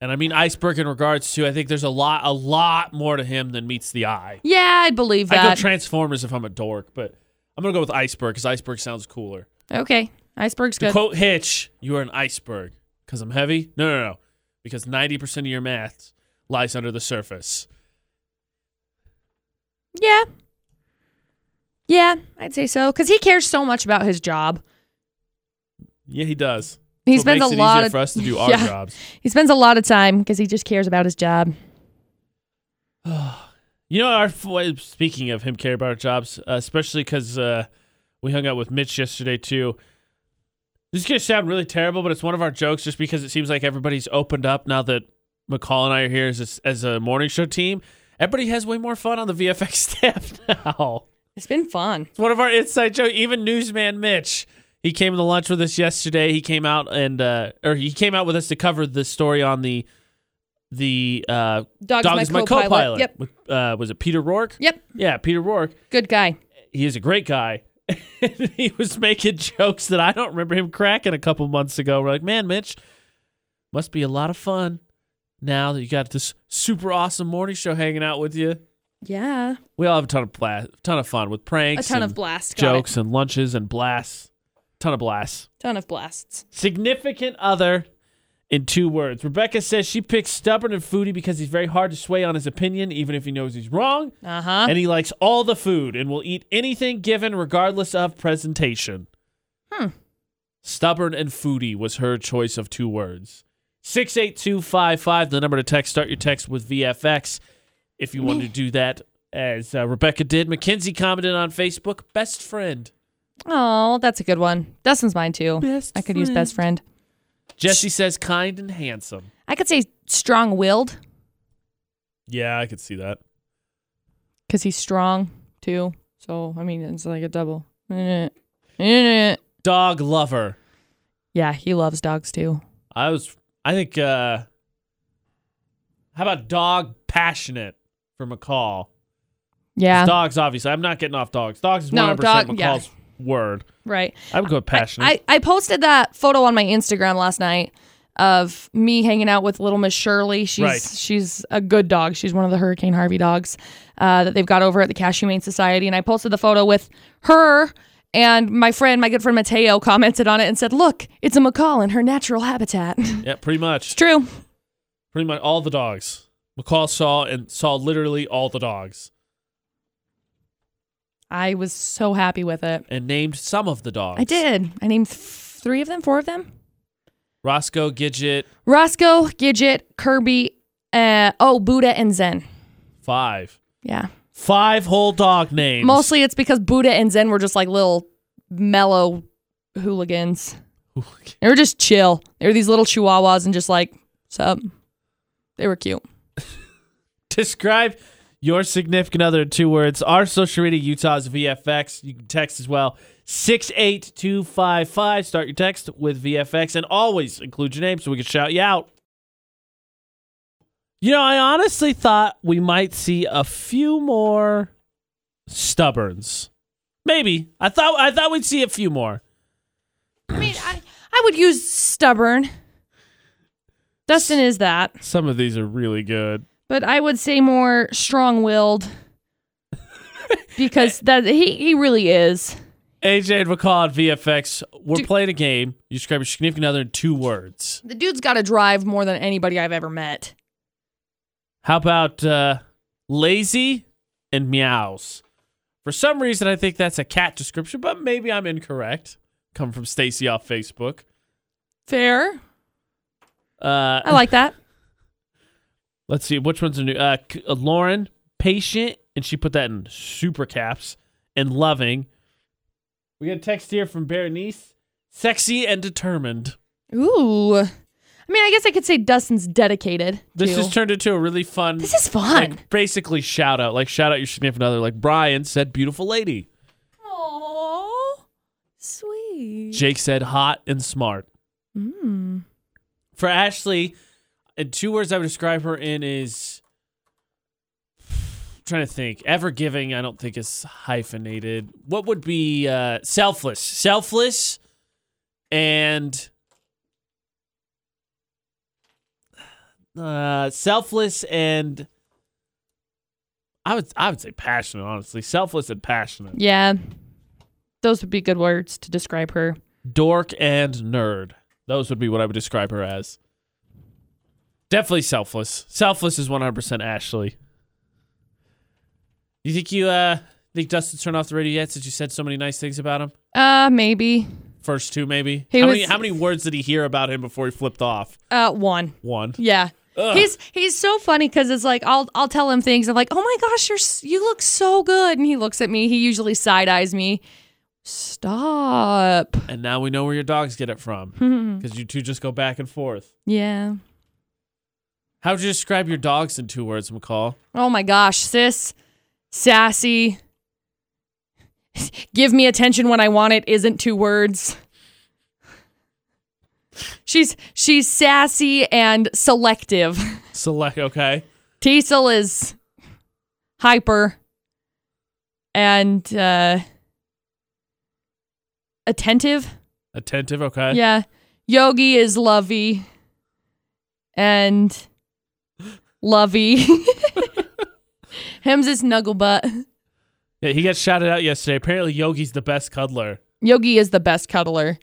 And I mean iceberg in regards to I think there's a lot a lot more to him than meets the eye. Yeah, I believe I go that. Transformers if I'm a dork, but I'm gonna go with iceberg because iceberg sounds cooler. okay, iceberg's To good. quote Hitch, you are an iceberg because I'm heavy. No, no, no, because 90% of your math lies under the surface. Yeah. Yeah, I'd say so because he cares so much about his job. Yeah, he does. He So spends a lot of for us to do <laughs> our Yeah. jobs. He spends a lot of time because he just cares about his job. <sighs> You know, our speaking of him caring about our jobs, uh, especially because uh, we hung out with Mitch yesterday too. This is gonna sound really terrible, but it's one of our jokes, just because it seems like everybody's opened up now that McCall and I are here as a, as a morning show team. Everybody has way more fun on the VFX <laughs> staff now. It's been fun. It's one of our inside jokes. Even newsman Mitch, He came to lunch with us yesterday. He came out and uh, or he came out with us to cover the story on the the uh, Dog, is my, my co-pilot. co-pilot. Yep. With, uh, was it Peter Rork? Yep. Yeah, Peter Rork. Good guy. He is a great guy. <laughs> he was making jokes that I don't remember him cracking a couple months ago. We're like, man, Mitch, must be a lot of fun now that you got this super awesome morning show hanging out with you. Yeah. We all have a ton of bla- ton of fun with pranks, A ton of blast, jokes, and lunches and blasts. Ton of blasts. Ton of blasts. Significant other in two words. Rebecca says she picks stubborn and foodie because he's very hard to sway on his opinion, even if he knows he's wrong. Uh huh. And he likes all the food and will eat anything given, regardless of presentation. Hmm. Stubborn and foodie was her choice of two words. 68255, the number to text. Start your text with VFX if you want to do that, as uh, Rebecca did. Mackenzie commented on Facebook, best friend. Oh, that's a good one. Dustin's mine too. Best I could use best friend. Jesse says kind and handsome. I could say strong willed Yeah, I could see that. because he's strong too. So, I mean, it's like a double. Yeah, Dog lover. Yeah, he loves dogs too. I was, I think, uh, how about dog passionate for McCall? Yeah. Dogs, obviously. I'm not getting off dogs. Dogs is 100% No, dog- McCall's word. Right. I would go with passionate. I, I posted that photo on my Instagram last night of me hanging out with little Miss Shirley. She's Right. she's a good dog. She's one of the Hurricane Harvey dogs uh, that they've got over at the Cache Humane Society. And I posted the photo with her and my friend, my good friend Mateo, commented on it and said, "Look, it's a McCall in her natural habitat." <laughs> yeah, pretty much. It's true. Pretty much all the dogs. McCall saw and saw literally all the dogs I was so happy with it. and named some of the dogs. I did. I named th- three of them, four of them. Roscoe, Gidget, Roscoe, Gidget, Kirby, uh, oh, Buddha, and Zen. five. Yeah. Five whole dog names. Mostly it's because Buddha and Zen were just like little mellow hooligans. They were just chill. They were these little chihuahuas and just like, sup. They were cute. <laughs> Describe your significant other in two words. Our social media, Utah's VFX. You can text as well. 68255. Start your text with VFX and always include your name so we can shout you out. You know, I honestly thought we might see a few more stubborns. Maybe. I thought I thought we'd see a few more. I mean, I, I would use stubborn. Dustin is that. Some of these are really good. But I would say more strong willed. <laughs> because that he, he really is. AJ and McCall at VFX. We're Dude. playing a game. You describe your significant other in two words. The dude's got to drive more than anybody I've ever met. How about uh, lazy and meows? For some reason, I think that's a cat description, but maybe I'm incorrect. Come from Stacy off Facebook. Fair. Uh, I like that. <laughs> let's see, which one's are new? Uh, uh, Lauren, patient, and she put that in super caps, and loving. We got a text here from Berenice, sexy and determined. Ooh. I mean, I guess I could say Dustin's dedicated. This too. has turned into a really fun, This is fun. like basically shout out, like shout out your significant other. Like Brian said, beautiful lady. Oh, sweet. Jake said hot and smart. Mm. For Ashley, in two words I would describe her in is I'm trying to think. Ever giving, I don't think is hyphenated. What would be uh, selfless? Selfless and uh, selfless and I would I would say passionate, honestly. Selfless and passionate. Yeah, those would be good words to describe her. dork and nerd. Those would be what I would describe her as. Definitely selfless. Selfless is 100% Ashley. You think you uh think Dustin turned off the radio yet since you said so many nice things about him? Uh, maybe. First two maybe. He how was- many how many words did he hear about him before he flipped off? Uh, one. One. Yeah. Ugh. He's he's so funny because it's like I'll I'll tell him things. I'm like, oh my gosh, you're you look so good, and he looks at me. He usually side eyes me. Stop. And now we know where your dogs get it from <laughs> hmm. because you two just go back and forth. yeah. How would you describe your dogs in two words, McCall? Oh my gosh, sis, sassy. <laughs> Give me attention when I want it isn't two words. She's she's sassy and selective. Select. Okay. Teasel is hyper and uh attentive. Attentive. Okay. Yeah. Yogi is lovey and lovey. <laughs> Him's is snuggle butt. Yeah, he got shouted out yesterday. Apparently, Yogi's the best cuddler. Yogi is the best cuddler.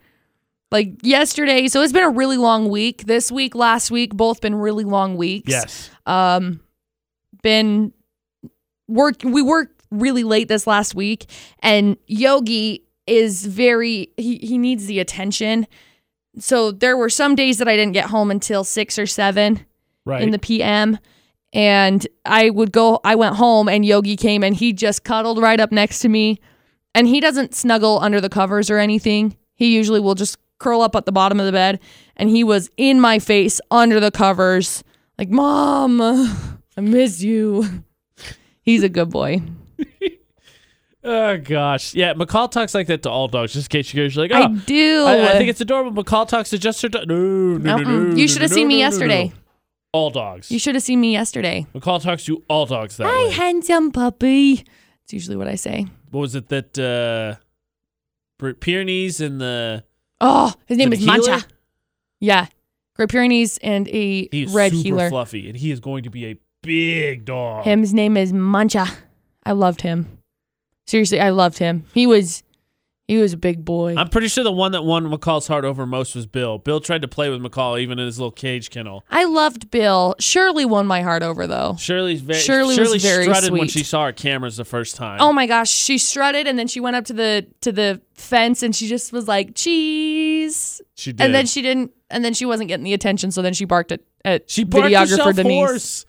Like yesterday, so it's been a really long week. This week, last week, both been really long weeks. Yes. Um been work we worked really late this last week and Yogi is very he, he needs the attention. So there were some days that I didn't get home until 6 or 7 Right. in the PM and I would go I went home and Yogi came and he just cuddled right up next to me and he doesn't snuggle under the covers or anything. He usually will just curl up at the bottom of the bed and he was in my face under the covers like mom <laughs> I miss you. <laughs> He's a good boy. <laughs> oh gosh. Yeah. McCall talks like that to all dogs. Just in case you guys are like, I oh, do. I, I think it's adorable. McCall talks to just her dog. No, no, no, no, You should have no, seen no, me no, yesterday. All dogs. You should have seen me yesterday. McCall talks to all dogs that Hi, way. handsome puppy. It's usually what I say. What was it that uh Pyrenees and the Oh, his name the is? Mancha. Yeah. Great Pyrenees and a He is red super heeler. fluffy, and he is going to be a big dog. Him's name is Mancha. I loved him. Seriously, I loved him. He was he was a big boy. I'm pretty sure the one that won McCall's heart over most was Bill. Bill tried to play with McCall even in his little cage kennel. I loved Bill. Shirley won my heart over though. Shirley's very Shirley was very strutted when she saw our cameras the first time. Oh my gosh, she strutted and then she went up to the to the fence and she just was like cheese. she did. And then she didn't and then she wasn't getting the attention so then she barked at at she barked videographer Denise. hoarse.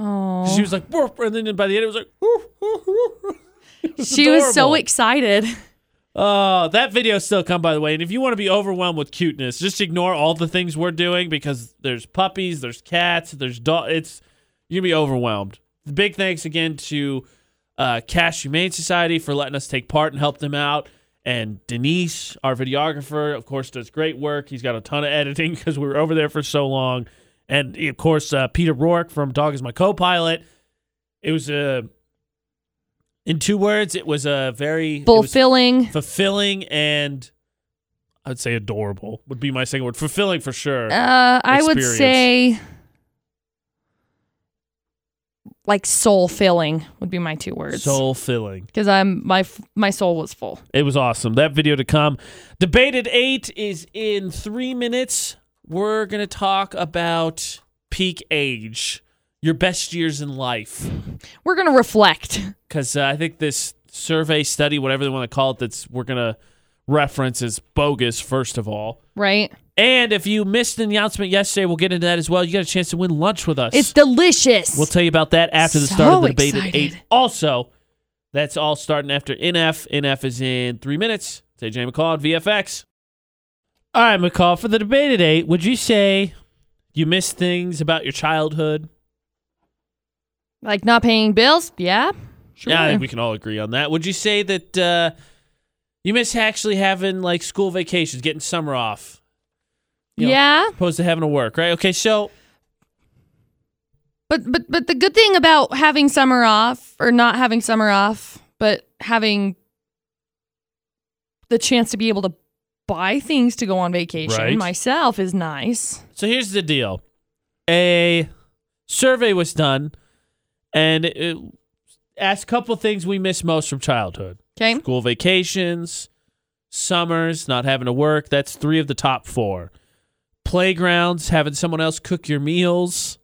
Oh. She was like, "Woof," and then by the end it was like, "Woof, woof, woof." <laughs> It was She was so excited. Oh, that video still come by the way. And if you want to be overwhelmed with cuteness, just ignore all the things we're doing because there's puppies, there's cats, there's dog. It's you're gonna be overwhelmed. Big thanks again to uh, Cache Humane Society for letting us take part and help them out. And Denise, our videographer, of course, does great work. He's got a ton of editing <laughs> because we were over there for so long. And of course, uh, Peter Rork from Dog is My Co-Pilot. It was a, in two words, it was a very Fulfilling. fulfilling and I'd say adorable would be my second word. Fulfilling for sure. Uh, I would say like soul filling would be my two words. Soul filling. because I'm my my soul was full. It was awesome. That video to come. Debated eight is in three minutes. We're gonna talk about peak age, your best years in life, We're gonna reflect. because uh, I think this survey study, whatever they want to call it, that's we're gonna reference is bogus. First of all. Right? And if you missed the announcement yesterday, we'll get into that as well. You got a chance to win lunch with us. It's delicious. We'll tell you about that after the So start of the debate at 8. Also, that's all starting after NF. NF is in three minutes. Say Jay McCall at VFX. All right, McCall, for the debate at 8, would you say you miss things about your childhood? Like not paying bills. Yeah. Sure. Yeah, I think we can all agree on that. Would you say that uh, you miss actually having like school vacations, getting summer off? You know, yeah. Opposed to having to work, right? Okay, so But but but the good thing about having summer off or not having summer off, but having the chance to be able to buy things to go on vacation Right. myself is nice. So here's the deal. A survey was done and it asked a couple things we miss most from childhood. Okay. School vacations, summers, not having to work. That's three of the top four. Playgrounds, having someone else cook your meals,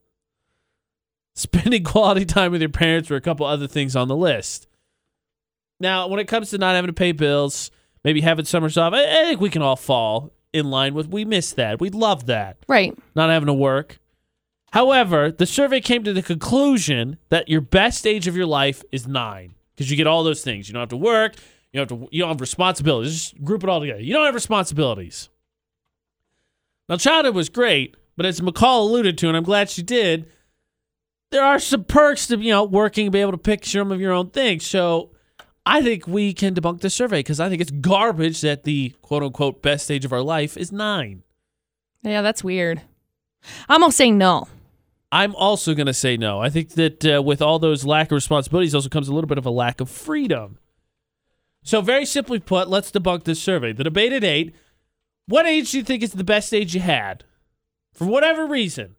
<laughs> spending quality time with your parents were a couple other things on the list. Now, when it comes to not having to pay bills, maybe having summers off, I, I think we can all fall in line with we miss that. We love that Right. not having to work. However, the survey came to the conclusion that your best age of your life is nine because you get all those things. You don't have to work. You don't have to. You don't have responsibilities. Just group it all together. You don't have responsibilities. Now, childhood was great, but as McCall alluded to, and I'm glad she did, there are some perks to you know working and be able to pick some of your own things. So. I think we can debunk the survey because I think it's garbage that the quote unquote best age of our life is nine. Yeah, that's weird. I'm gonna say no. I'm also going to say no. I think that uh, with all those lack of responsibilities also comes a little bit of a lack of freedom. So, very simply put, let's debunk this survey. The debate at eight what age do you think is the best age you had? For whatever reason.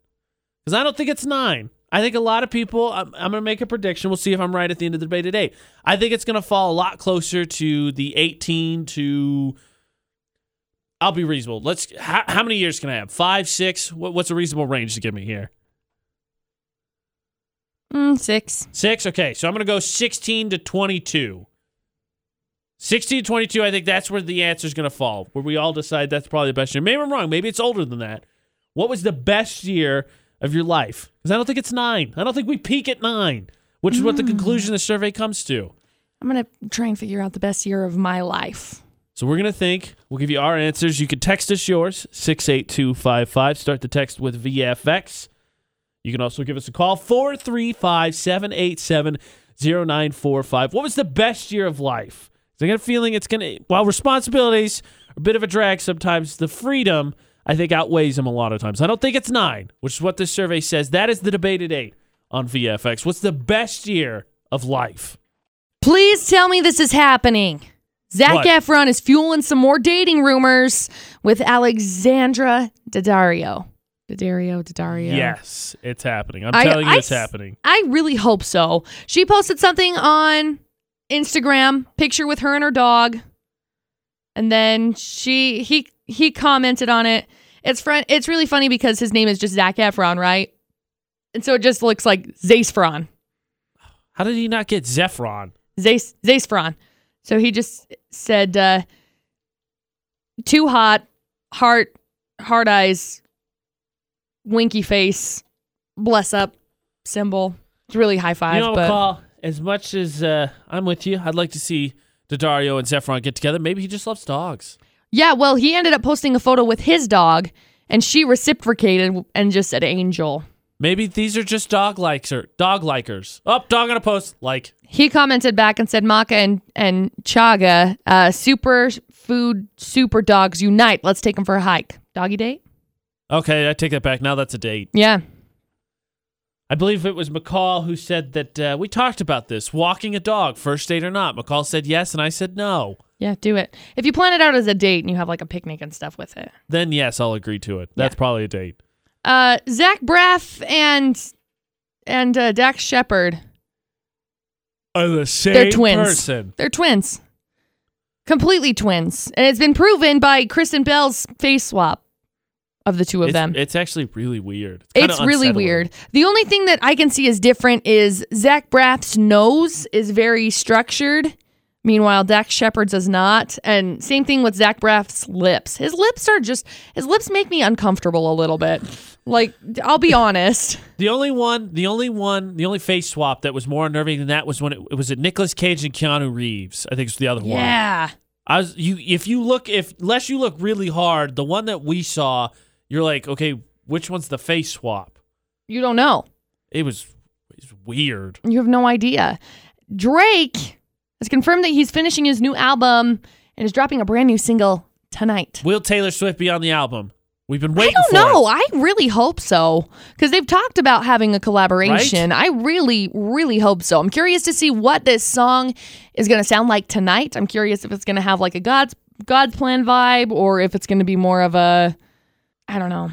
Because I don't think it's nine. I think a lot of people, I'm, I'm going to make a prediction. We'll see if I'm right at the end of the debate at eight. I think it's going to fall a lot closer to the 18 to. I'll be reasonable. Let's. How, how many years can I have? Five, six? What, what's a reasonable range to give me here? Mm, six. Six? Okay, so I'm going to go 16 to 22. 16 to 22, I think that's where the answer is going to fall, where we all decide that's probably the best year. Maybe I'm wrong. Maybe it's older than that. What was the best year of your life? Because I don't think it's nine. I don't think we peak at nine, which is what the conclusion of the survey comes to. I'm gonna try and figure out the best year of my life. So we're going to think. We'll give you our answers. You can text us yours, 68255. Start the text with VFX. You can also give us a call, 435 787 0945. What was the best year of life? I got a feeling it's going to, while responsibilities are a bit of a drag sometimes, the freedom, I think, outweighs them a lot of times. I don't think it's nine, which is what this survey says. That is the debate at eight on VFX. What's the best year of life? Please tell me this is happening. Zac What? Efron is fueling some more dating rumors with Alexandra Daddario. Daddario, Daddario. Yes, it's happening. I'm I- telling you, I it's s- happening. I really hope so. She posted something on Instagram, picture with her and her dog. And then she he he commented on it. It's fun, it's really funny because his name is just Zac Efron, right? And so it just looks like Zafron. How did he not get Zephron? Zace Zacefron. So he just said uh too hot, heart hard eyes, winky face, bless up symbol. It's really high five, you know, but as much as uh, I'm with you, I'd like to see Daddario and Zephron get together. Maybe he just loves dogs. Yeah, well, he ended up posting a photo with his dog, and she reciprocated and just said angel. Maybe these are just dog liker, dog likers. Up, dog on a post. Like, He commented back and said, Maka and, and Chaga, uh, super food, super dogs unite. Let's take them for a hike. Doggy date? Okay, I take that back. Now that's a date. Yeah. I believe it was McCall who said that uh, we talked about this walking a dog, first date or not. McCall said yes, and I said no. Yeah, do it. If you plan it out as a date and you have like a picnic and stuff with it. Then yes, I'll agree to it. That's probably a date. Uh, Zach Braff and and uh, Dax Shepard, Are the same they're twins. person. They're twins. Completely twins. And it's been proven by Kristen Bell's face swap of the two of It's, them. it's actually really weird. kinda It's really weird. The only thing that I can see is different is Zach Braff's nose is very structured. Meanwhile, Dax Shepard's is not. And same thing with Zach Braff's lips. His lips are just, his lips make me uncomfortable a little bit. Like, I'll be honest. <laughs> The only one, the only one, the only face swap that was more unnerving than that was when it, it was at Nicolas Cage and Keanu Reeves. I think it's the other one. Yeah. I was you if you look if unless you look really hard, the one that we saw, you're like, okay, which one's the face swap? You don't know. It was it was weird. You have no idea. Drake has confirmed that he's finishing his new album and is dropping a brand new single tonight. Will Taylor Swift be on the album? We've been waiting. I don't for know. it. I really hope so because they've talked about having a collaboration. I really, really hope so. I'm curious to see what this song is going to sound like tonight. I'm curious if it's going to have like a God's God's plan vibe or if it's going to be more of a I don't know.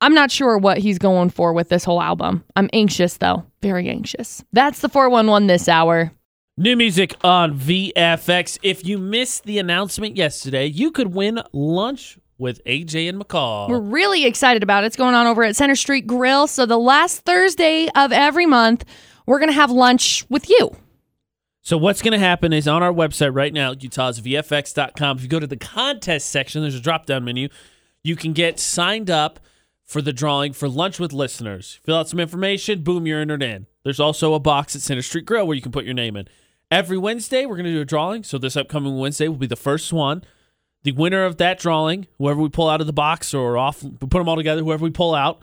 I'm not sure what he's going for with this whole album. I'm anxious though, very anxious. That's the 411 this hour. New music on VFX. If you missed the announcement yesterday, you could win lunch with AJ and McCall. We're really excited about it. It's going on over at Center Street Grill. So the last Thursday of every month, we're going to have lunch with you. So what's going to happen is on our website right now, utahsvfx.com. If you go to the contest section, there's a drop-down menu. You can get signed up for the drawing for lunch with listeners. Fill out some information, boom, you're entered in. There's also a box at Center Street Grill where you can put your name in. Every Wednesday, we're going to do a drawing. So this upcoming Wednesday will be the first one. The winner of that drawing, whoever we pull out of the box or off, we put them all together, whoever we pull out,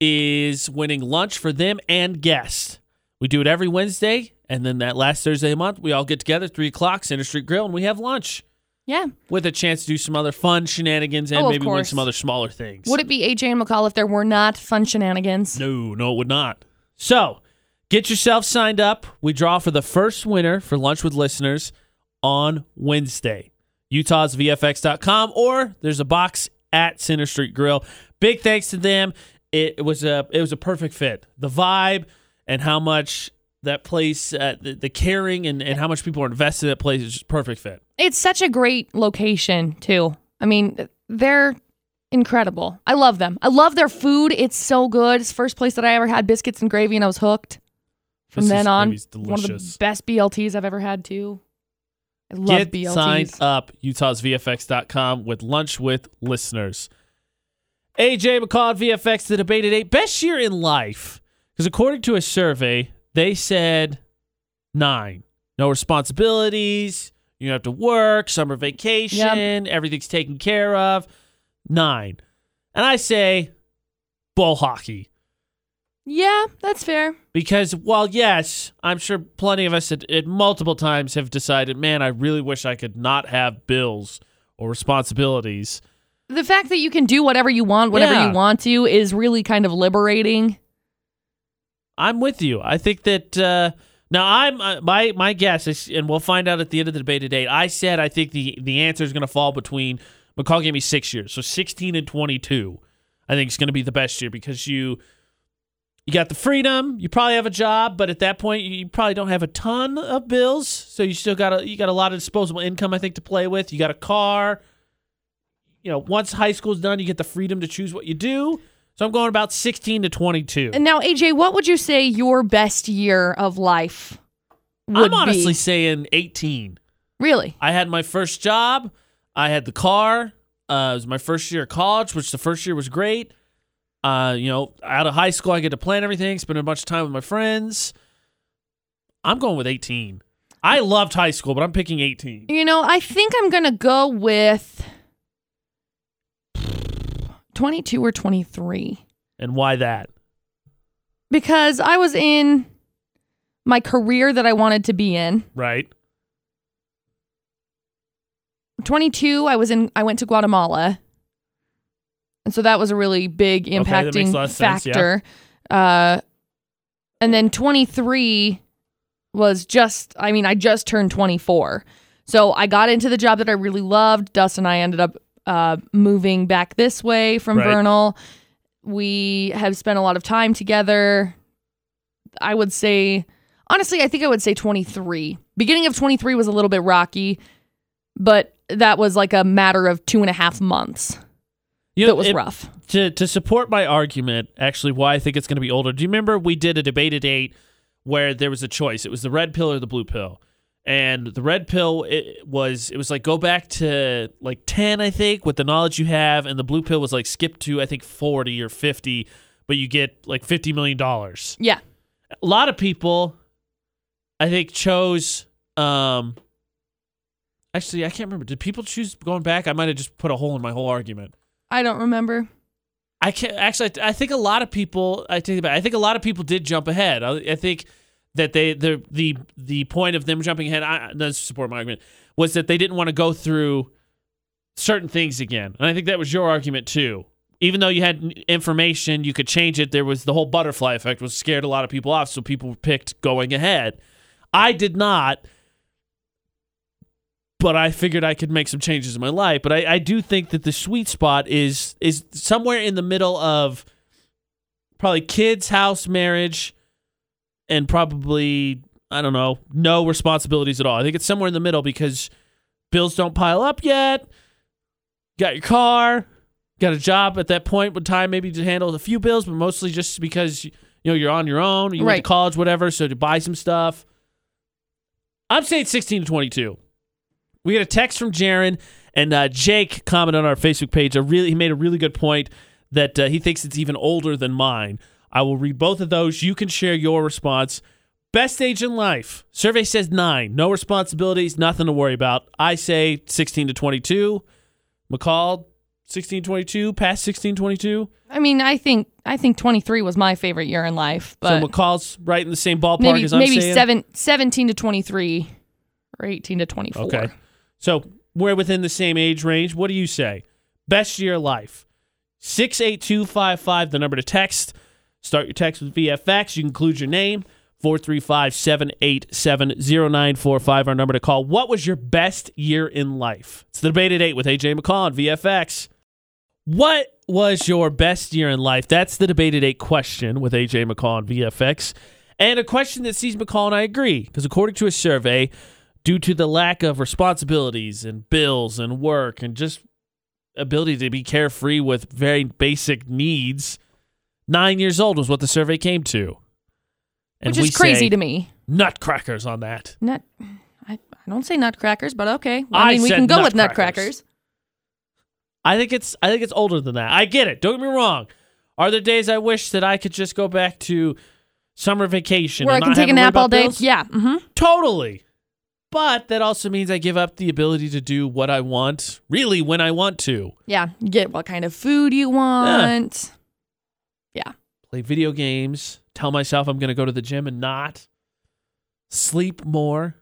is winning lunch for them and guests. We do it every Wednesday, and then that last Thursday of the month, we all get together, 3 o'clock, Center Street Grill, and we have lunch. Yeah. with a chance to do some other fun shenanigans and Oh, of maybe win course. some other smaller things. Would it be AJ and McCall if there were not fun shenanigans? No, no, it would not. So, get yourself signed up. We draw for the first winner for Lunch with Listeners on Wednesday. UtahsVFX.com or there's a box at Center Street Grill. Big thanks to them. It was a it was a perfect fit. The vibe and how much that place, uh, the, the caring and, and how much people are invested in that place is just perfect fit. It's such a great location, too. I mean, they're incredible. I love them. I love their food. It's so good. It's the first place that I ever had biscuits and gravy, and I was hooked. From This then on, one of the best BLTs I've ever had, too. I love Get BLTs. signed up, utahsvfx.com with lunch with listeners. AJ McCall at VFX, the debate at eight. Best year in life. Because according to a survey, they said nine. No responsibilities. You have to work, summer vacation, everything's taken care of. Nine. And I say bull hockey. Yeah, that's fair. Because while yes, I'm sure plenty of us at, at multiple times have decided, man, I really wish I could not have bills or responsibilities. The fact that you can do whatever you want, whatever Yeah. you want to, is really kind of liberating. I'm with you. I think that uh, now I'm uh, my my guess is, and we'll find out at the end of the debate today. I said I think the the answer is going to fall between McCall gave me six years, so 16 and 22. I think it's going to be the best year because you you got the freedom. You probably have a job, but at that point, you probably don't have a ton of bills. So you still got a you got a lot of disposable income, I think, to play with. You got a car. You know, once high school's done, you get the freedom to choose what you do. So I'm going about 16 to 22. And now, AJ, what would you say your best year of life would I'm honestly be? saying 18. Really? I had my first job. I had the car. Uh, it was my first year of college, which the first year was great. Uh, you know, out of high school, I get to plan everything, spend a bunch of time with my friends. I'm going with 18. I loved high school, but I'm picking 18. You know, I think I'm going to go with 22 or 23 And why that? because I was in my career that I wanted to be in. Right? 22, I was in I went to Guatemala. And so that was a really big impacting lot of sense, yeah. factor. Uh and then 23 was just I mean, I just turned 24. So I got into the job that I really loved. Dustin I ended up uh, moving back this way from Right. Vernal. We have spent a lot of time together. I would say, honestly, I think I would say 23. Beginning of 23 was a little bit rocky, but that was like a matter of two and a half months. You That was it- rough. to to support my argument, actually, why I think it's going to be older. Do you remember we did a debate at eight where there was a choice? It was the red pill or the blue pill, and the red pill it was it was like go back to like ten, I think, with the knowledge you have, and the blue pill was like skip to I think forty or fifty, but you get like fifty million dollars. Yeah. A lot of people, I think, chose. um Actually, I can't remember. Did people choose going back? I might have just put a hole in my whole argument. I don't remember. I can't actually. I think a lot of people. I take it back. I think a lot of people did jump ahead. I, I think that they the the the point of them jumping ahead. I does support my argument was that they didn't want to go through certain things again, and I think that was your argument too. Even though you had information, you could change it. There was the whole butterfly effect, was scared a lot of people off, so people picked going ahead. I did not, but I figured I could make some changes in my life. But I, I do think that the sweet spot is is somewhere in the middle of probably kids, house, marriage, and probably I don't know, no responsibilities at all. I think it's somewhere in the middle because bills don't pile up yet. Got your car, got a job at that point with time maybe to handle a few bills, but mostly just because you know you're on your own, you went Right. to college, whatever, so to buy some stuff. I'm saying 16 to 22. We got a text from Jaron, and uh, Jake commented on our Facebook page. A really, he made a really good point that uh, he thinks it's even older than mine. I will read both of those. You can share your response. Best age in life. Survey says nine. No responsibilities, nothing to worry about. I say 16 to 22. McCall, 16 22, past 16 22. I mean, I think I think 23 was my favorite year in life, but so McCall's right in the same ballpark maybe as I'm maybe saying. seven, 17 to 23 or 18 to 24. Okay. So we're within the same age range. What do you say? Best year of life. 68255, the number to text. Start your text with VFX. You can include your name. 435 787 0945, our number to call. What was your best year in life? It's the debate at 8 with AJ McCall on VFX. What was your best year in life? That's the debate at 8 question with AJ McCall on VFX. And a question that sees McCall and I agree, because according to a survey, due to the lack of responsibilities and bills and work and just ability to be carefree with very basic needs, nine years old was what the survey came to. And Which is crazy to me. Nutcrackers on that. Nut. I, I don't say nutcrackers, but okay. I I mean, we can go with nutcrackers. I think it's I think it's older than that. I get it. Don't get me wrong. Are there days I wish that I could just go back to summer vacation Where I can take a nap all day. bills? Yeah. hmm Totally. But that also means I give up the ability to do what I want, really when I want to. Yeah. Get what kind of food you want. Play video games, tell myself I'm going to go to the gym and not. Sleep more.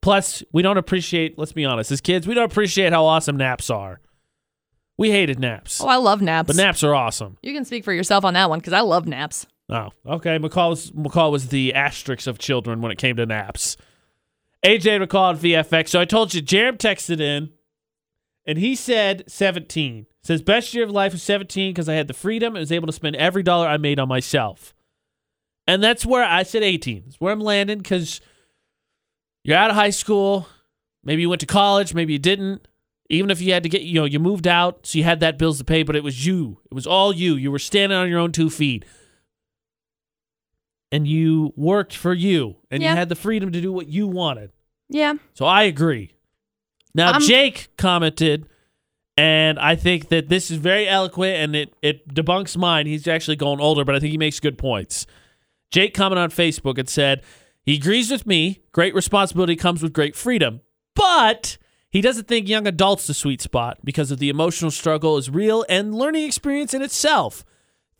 Plus, we don't appreciate, let's be honest, as kids, we don't appreciate how awesome naps are. We hated naps. Oh, I love naps. But naps are awesome. You can speak for yourself on that one because I love naps. Oh, okay. McCall was, McCall was the asterisk of children when it came to naps. AJ McCall at VFX. So I told you, Jerem texted in, and he said 17. Says best year of life was 17 because I had the freedom and was able to spend every dollar I made on myself. And that's where I said 18. That's where I'm landing because you're out of high school. Maybe you went to college. Maybe you didn't. Even if you had to get, you know, you moved out, so you had that bills to pay, but it was you. It was all you. You were standing on your own two feet and you worked for you and Yeah. you had the freedom to do what you wanted. Yeah. So I agree. Now Jake commented, and I think that this is very eloquent and it it debunks mine. He's actually going older, but I think he makes good points. Jake commented on Facebook and said he agrees with me. Great responsibility comes with great freedom, but he doesn't think young adults the sweet spot because of the emotional struggle is real and learning experience in itself.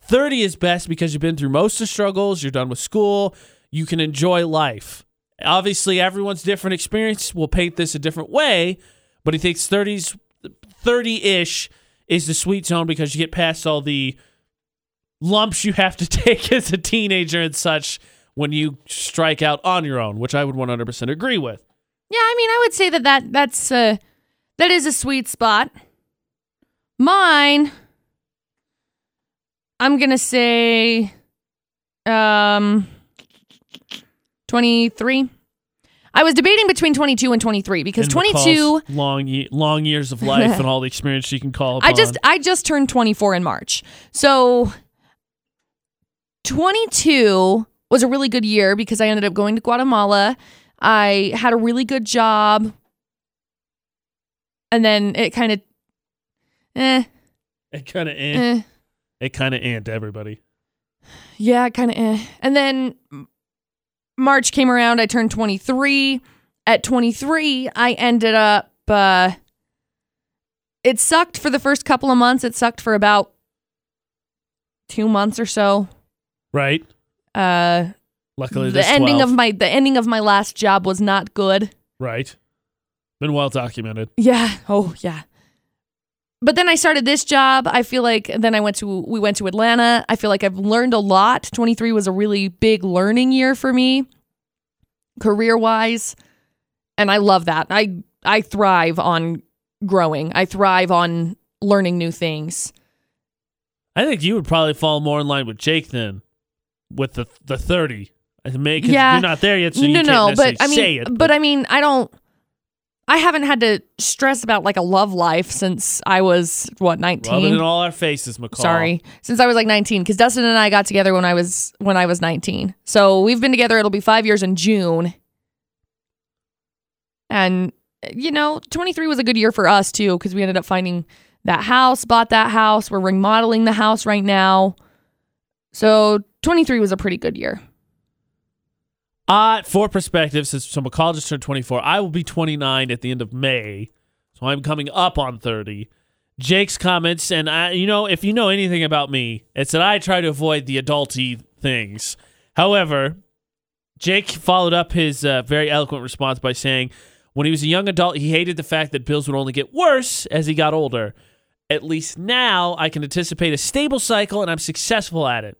30 is best because you've been through most of the struggles, you're done with school, you can enjoy life. Obviously, everyone's different experience will paint this a different way, but he thinks 30s 30-ish is the sweet zone because you get past all the lumps you have to <laughs> take as a teenager and such when you strike out on your own, which I would 100% agree with. Yeah, I mean, I would say that, that that's uh, that is a sweet spot. Mine, I'm gonna say, um, twenty three. I was debating between twenty two and twenty three because And twenty McCall's two. long ye- long years of life <laughs> and all the experience you can call upon. I just I just turned 24 in March. So 22 was a really good year because I ended up going to Guatemala. I had a really good job. And then it kind of eh, it kind of eh, eh. it kind of ant everybody. Yeah, kind of eh. And then March came around, I turned 23. At 23, I ended up uh it sucked for the first couple of months. It sucked for about 2 months or so. Right? Uh Luckily, the ending 12, of my the ending of my last job was not good. right. Been well documented. Yeah. Oh, yeah. But then I started this job. I feel like then I went to we went to Atlanta. I feel like I've learned a lot. 23 was a really big learning year for me career-wise. And I love that. I I thrive on growing. I thrive on learning new things. I think you would probably fall more in line with Jake then, with the the thirty. I think 'cause Yeah. you're not there yet, so you no, no, but I mean, say it. but I mean, I don't. I haven't had to stress about like a love life since I was what rub it 19. in all our faces, McCall. Sorry, since I was like 19, because Dustin and I got together when I was when I was 19. So we've been together. It'll be five years in June, and you know, 23 was a good year for us too, because we ended up finding that house, bought that house. We're remodeling the house right now. So 23 was a pretty good year. Uh, for perspective, since so McCall just turned 24, I will be 29 at the end of May, so I'm coming up on 30. Jake's comments, and I, you know, if you know anything about me, it's that I try to avoid the adulty things. However, Jake followed up his uh, very eloquent response by saying, When he was a young adult, he hated the fact that bills would only get worse as he got older. At least now I can anticipate a stable cycle and I'm successful at it.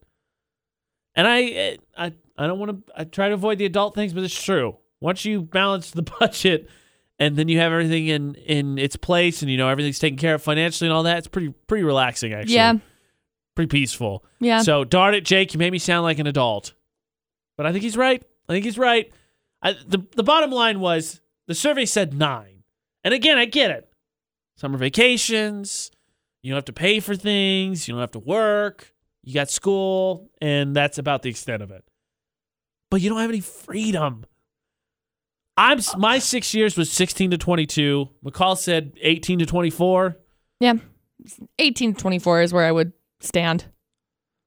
And I I I don't want to I try to avoid the adult things, but it's true. Once you balance the <laughs> budget and then you have everything in in its place and you know everything's taken care of financially and all that, it's pretty pretty relaxing actually. Yeah. Pretty peaceful. Yeah. So darn it, Jake, you made me sound like an adult. But I think he's right. I think he's right. I, the the bottom line was the survey said nine. And again, I get it. Summer vacations, you don't have to pay for things, you don't have to work, you got school, and that's about the extent of it. But you don't have any freedom. I'm my six years was 16 to 22. McCall said 18 to 24. yeah. 18 to 24 is where I would stand.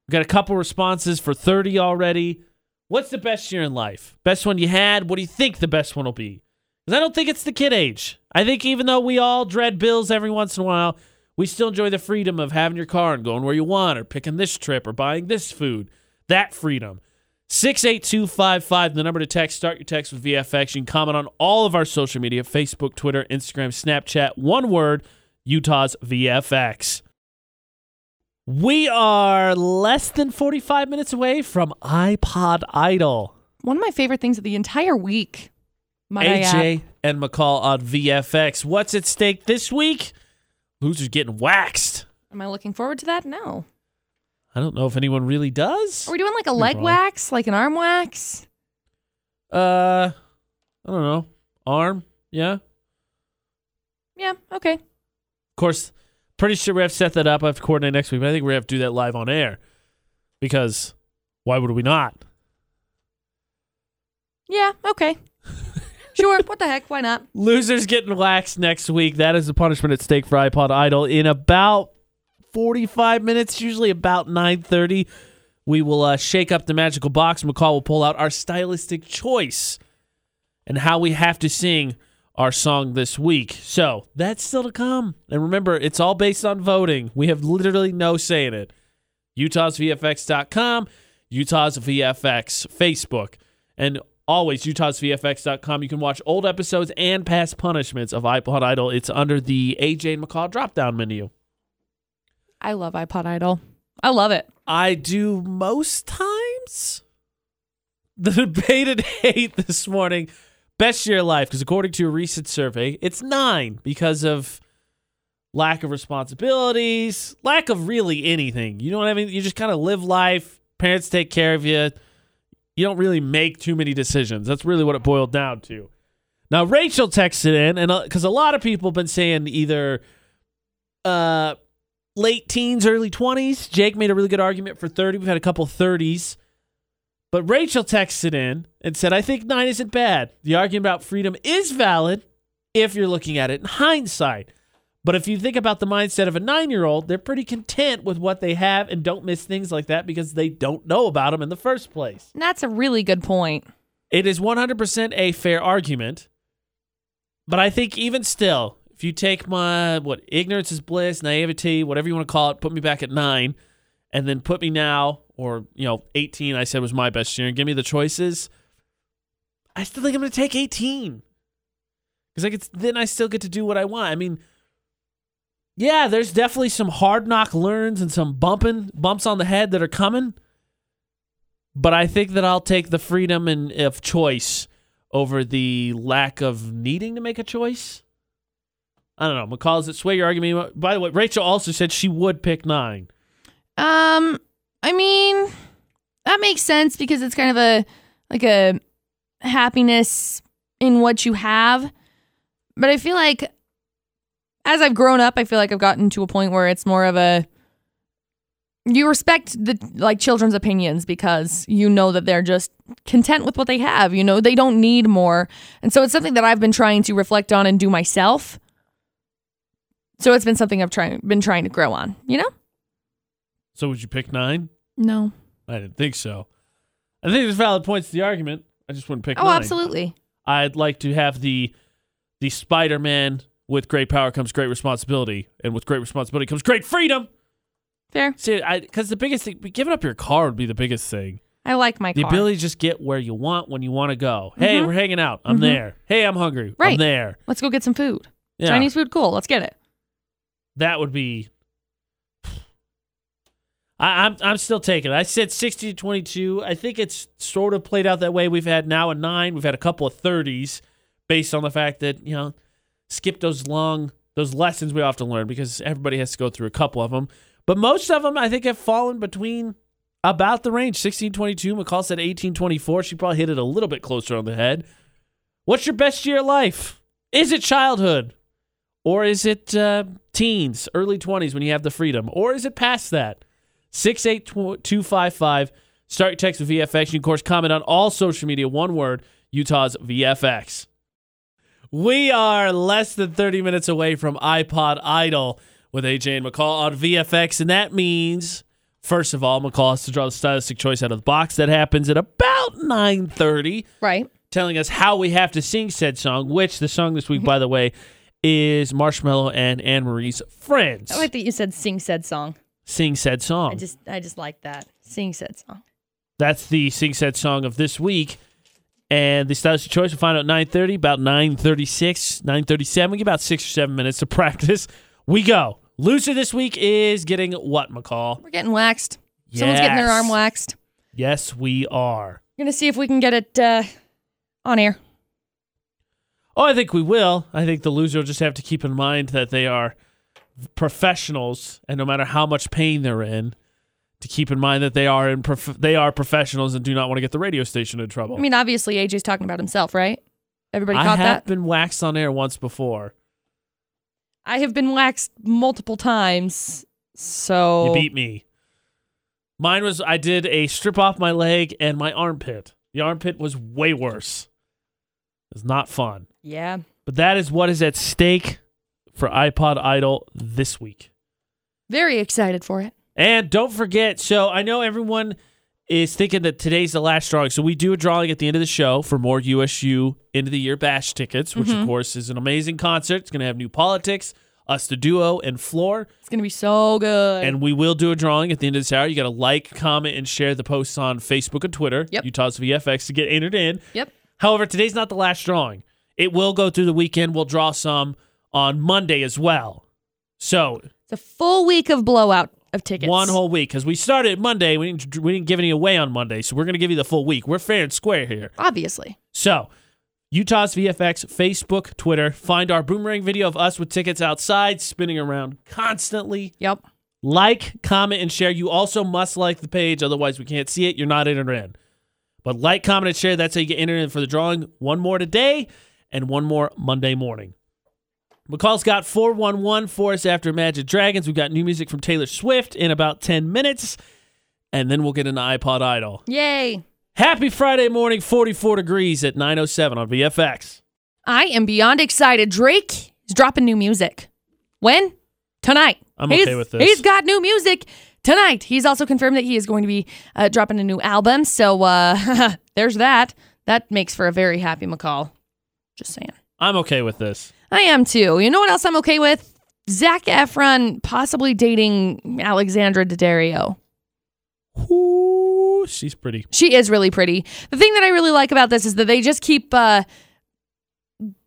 We got a couple responses for 30 already. What's the best year in life? Best one you had? What do you think the best one will be? Because I don't think it's the kid age. I think even though we all dread bills every once in a while, we still enjoy the freedom of having your car and going where you want or picking this trip or buying this food. That freedom. 68255, the number to text. Start your text with VFX. You can comment on all of our social media Facebook, Twitter, Instagram, Snapchat. One word Utah's VFX. We are less than 45 minutes away from iPod Idol. One of my favorite things of the entire week. AJ and McCall on VFX. What's at stake this week? Losers getting waxed. Am I looking forward to that? No. I don't know if anyone really does. Are we doing like a leg wax, like an arm wax? Uh, I don't know. Arm, yeah. Yeah, okay. Of course, pretty sure we have to set that up. I have to coordinate next week, but I think we have to do that live on air because why would we not? Yeah, okay. <laughs> sure, what the heck? Why not? Losers getting waxed next week. That is the punishment at stake for iPod Idol. In about 45 minutes, usually about 9.30, we will uh, shake up the magical box. McCall will pull out our stylistic choice and how we have to sing our song this week. So that's still to come. And remember, it's all based on voting. We have literally no say in it. UtahsVFX.com, Utah's VFX Facebook, and always UtahsVFX.com. You can watch old episodes and past punishments of iPod Idol. It's under the AJ McCall drop down menu. I love iPod Idol. I love it. I do most times. The debated <laughs> hate this morning, best year of life, because according to a recent survey, it's nine because of lack of responsibilities, lack of really anything. You know what I mean? You just kind of live life. Parents take care of you. You don't really make too many decisions. That's really what it boiled down to. Now Rachel texted in, and because a lot of people have been saying either uh late teens, early 20s. Jake made a really good argument for 30. We've had a couple 30s. But Rachel texted in and said, I think nine isn't bad. The argument about freedom is valid if you're looking at it in hindsight. But if you think about the mindset of a nine year old, they're pretty content with what they have and don't miss things like that because they don't know about them in the first place. That's a really good point. It is 100% a fair argument. But I think even still, if you take my, what, ignorance is bliss, naivety, whatever you want to call it, put me back at nine, and then put me now, or, you know, 18, I said was my best year, and give me the choices, I still think I'm going to take 18. Because I get, then I still get to do what I want. I mean, yeah, there's definitely some hard knock learns and some bumping bumps on the head that are coming. But I think that I'll take the freedom and of choice over the lack of needing to make a choice. I don't know. McCall, does it sway your argument? By the way, Rachel also said she would pick nine. Um, I mean, that makes sense because it's kind of a like a happiness in what you have. But I feel like as I've grown up, I feel like I've gotten to a point where it's more of a you respect the like children's opinions because you know that they're just content with what they have. You know, they don't need more. And so it's something that I've been trying to reflect on and do myself. So it's been something I've trying been trying to grow on, you know? So would you pick nine? No. I didn't think so. I think there's valid points to the argument. I just wouldn't pick Oh, nine. absolutely. I'd like to have the the Spider-Man with great power comes great responsibility, and with great responsibility comes great freedom. Fair. See, I because the biggest thing, giving up your car would be the biggest thing. I like my The car. ability to just get where you want when you want to go. Hey, Mhm. we're hanging out. I'm Mhm. there. Hey, I'm hungry. I'm Right. there. Let's go get some food. Yeah. Chinese food, cool. Let's get it. That would be. I, I'm I'm still taking it. I said 60 to 22. I think it's sort of played out that way. We've had now a nine. We've had a couple of 30s, based on the fact that you know, skip those long those lessons we to learn because everybody has to go through a couple of them. But most of them, I think, have fallen between about the range 16 22. McCall said 18 24. She probably hit it a little bit closer on the head. What's your best year of life? Is it childhood? Or is it uh, teens, early 20s when you have the freedom? Or is it past that? 68255. Start your text with VFX. You of course, comment on all social media. One word Utah's VFX. We are less than 30 minutes away from iPod Idol with AJ and McCall on VFX. And that means, first of all, McCall has to draw the stylistic choice out of the box. That happens at about 930 Right. telling us how we have to sing said song, which the song this week, by the way, is Marshmello and Anne Marie's Friends. I like that you said sing said song. sing said song. I just I just like that. Sing said song. That's the sing said song of this week. And the stylistic choice we'll find out 9.30, about 9.36, 9.37. We get about six or seven minutes to <laughs> practice. We go. Loser this week is getting what, McCall? We're getting waxed. Someone's getting their arm waxed. Yes, we are. We're gonna see if we can get it uh, on air. Oh, I think we will. I think the loser will just have to keep in mind that they are professionals, and no matter how much pain they're in, to keep in mind that they are in prof- they are professionals and do not want to get the radio station in trouble. I mean, obviously AJ's talking about himself, right? Everybody caught that. I have that. been waxed on air once before. I have been waxed multiple times. So You beat me. Mine was I did a strip off my leg and my armpit. The armpit was way worse. Was not fun. yeah. But that is what is at stake for iPod Idol this week. Very excited for it. And don't forget, so I know everyone is thinking that today's the last drawing. So we do a drawing at the end of the show for more USU end of the year bash tickets, which of mm-hmm. course is an amazing concert. It's going to have new politics, us the duo, and Flor. It's gonna be so good. And we will do a drawing at the end of this hour. You got to like, comment, and share the posts on Facebook and Twitter. Yep. Utah's VFX to get entered in. yep. However, today's not the last drawing. It will go through the weekend. We'll draw some on Monday as well. So It's a full week of blowout of tickets. one whole week because we started Monday. We didn't, we didn't give any away on Monday, so we're going to give you the full week. We're fair and square here. Obviously. So, Utah's VFX, Facebook, Twitter. Find our boomerang video of us with tickets outside, spinning around constantly. Yep. Like, comment, and share. You also must like the page, otherwise we can't see it. You're not in entered in. But like, comment, and share. That's how you get entered in for the drawing. One more today, and one more Monday morning. McCall's got 411 for us after Magic Dragons. We've got new music from Taylor Swift in about 10 minutes, and then we'll get into iPod Idol. Yay. Happy Friday morning, 44 degrees at 907 on VFX. I am beyond excited. Drake is dropping new music. When? Tonight. I'm He's- okay with this. He's got new music tonight. He's also confirmed that he is going to be uh, dropping a new album. So uh, <laughs> there's that. That makes for a very happy McCall. Just saying. I'm okay with this. I am too. You know what else I'm okay with? Zac Efron possibly dating Alexandra Daddario. Ooh, she's pretty. She is really pretty. The thing that I really like about this is that they just keep uh,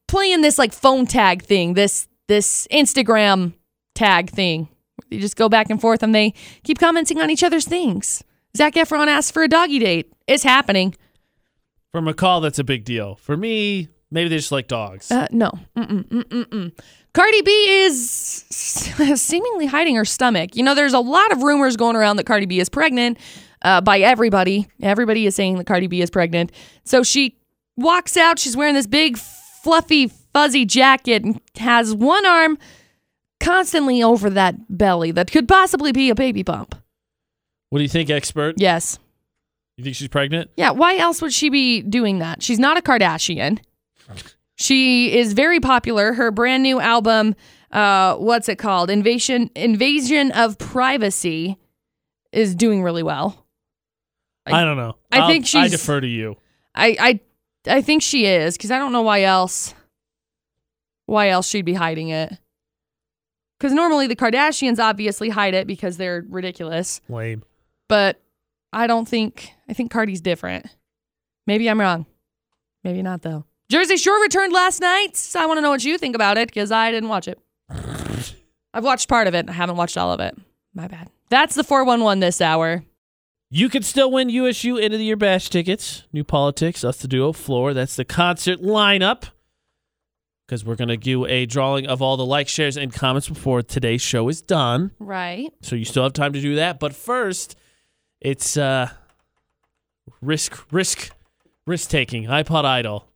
playing this like phone tag thing, this this Instagram tag thing. They just go back and forth and they keep commenting on each other's things. Zac Efron asked for a doggy date. It's happening. For McCall, that's a big deal. For me, maybe they just like dogs. Uh, no. Mm-mm, mm-mm-mm. Cardi B is <laughs> seemingly hiding her stomach. You know, there's a lot of rumors going around that Cardi B is pregnant uh, by everybody. Everybody is saying that Cardi B is pregnant. So she walks out. She's wearing this big, fluffy, fuzzy jacket and has one arm constantly over that belly that could possibly be a baby bump. what do you think, expert? Yes. You think she's pregnant? Yeah, why else would she be doing that? She's not a Kardashian. She is very popular. Her brand new album, uh, what's it called? Invasion Invasion of Privacy is doing really well. I- I, don't know. I I'll- think I defer to you. I I I think she is cuz I don't know why else why else she'd be hiding it. Cuz normally the Kardashians obviously hide it because they're ridiculous. Lame. But I don't think I think Cardi's different. Maybe I'm wrong. Maybe not though. Jersey Shore returned last night. So I want to know what you think about it because I didn't watch it. <laughs> I've watched part of it. I haven't watched all of it. My bad. That's the 411 this hour. You can still win USU End of the Year Bash tickets. New Politics, Us the Duo, Flor. That's the concert lineup. Because we're going to do a drawing of all the likes, shares, and comments before today's show is done. Right. So you still have time to do that. But first, it's uh, risk, risk, risk taking. iPod Idol.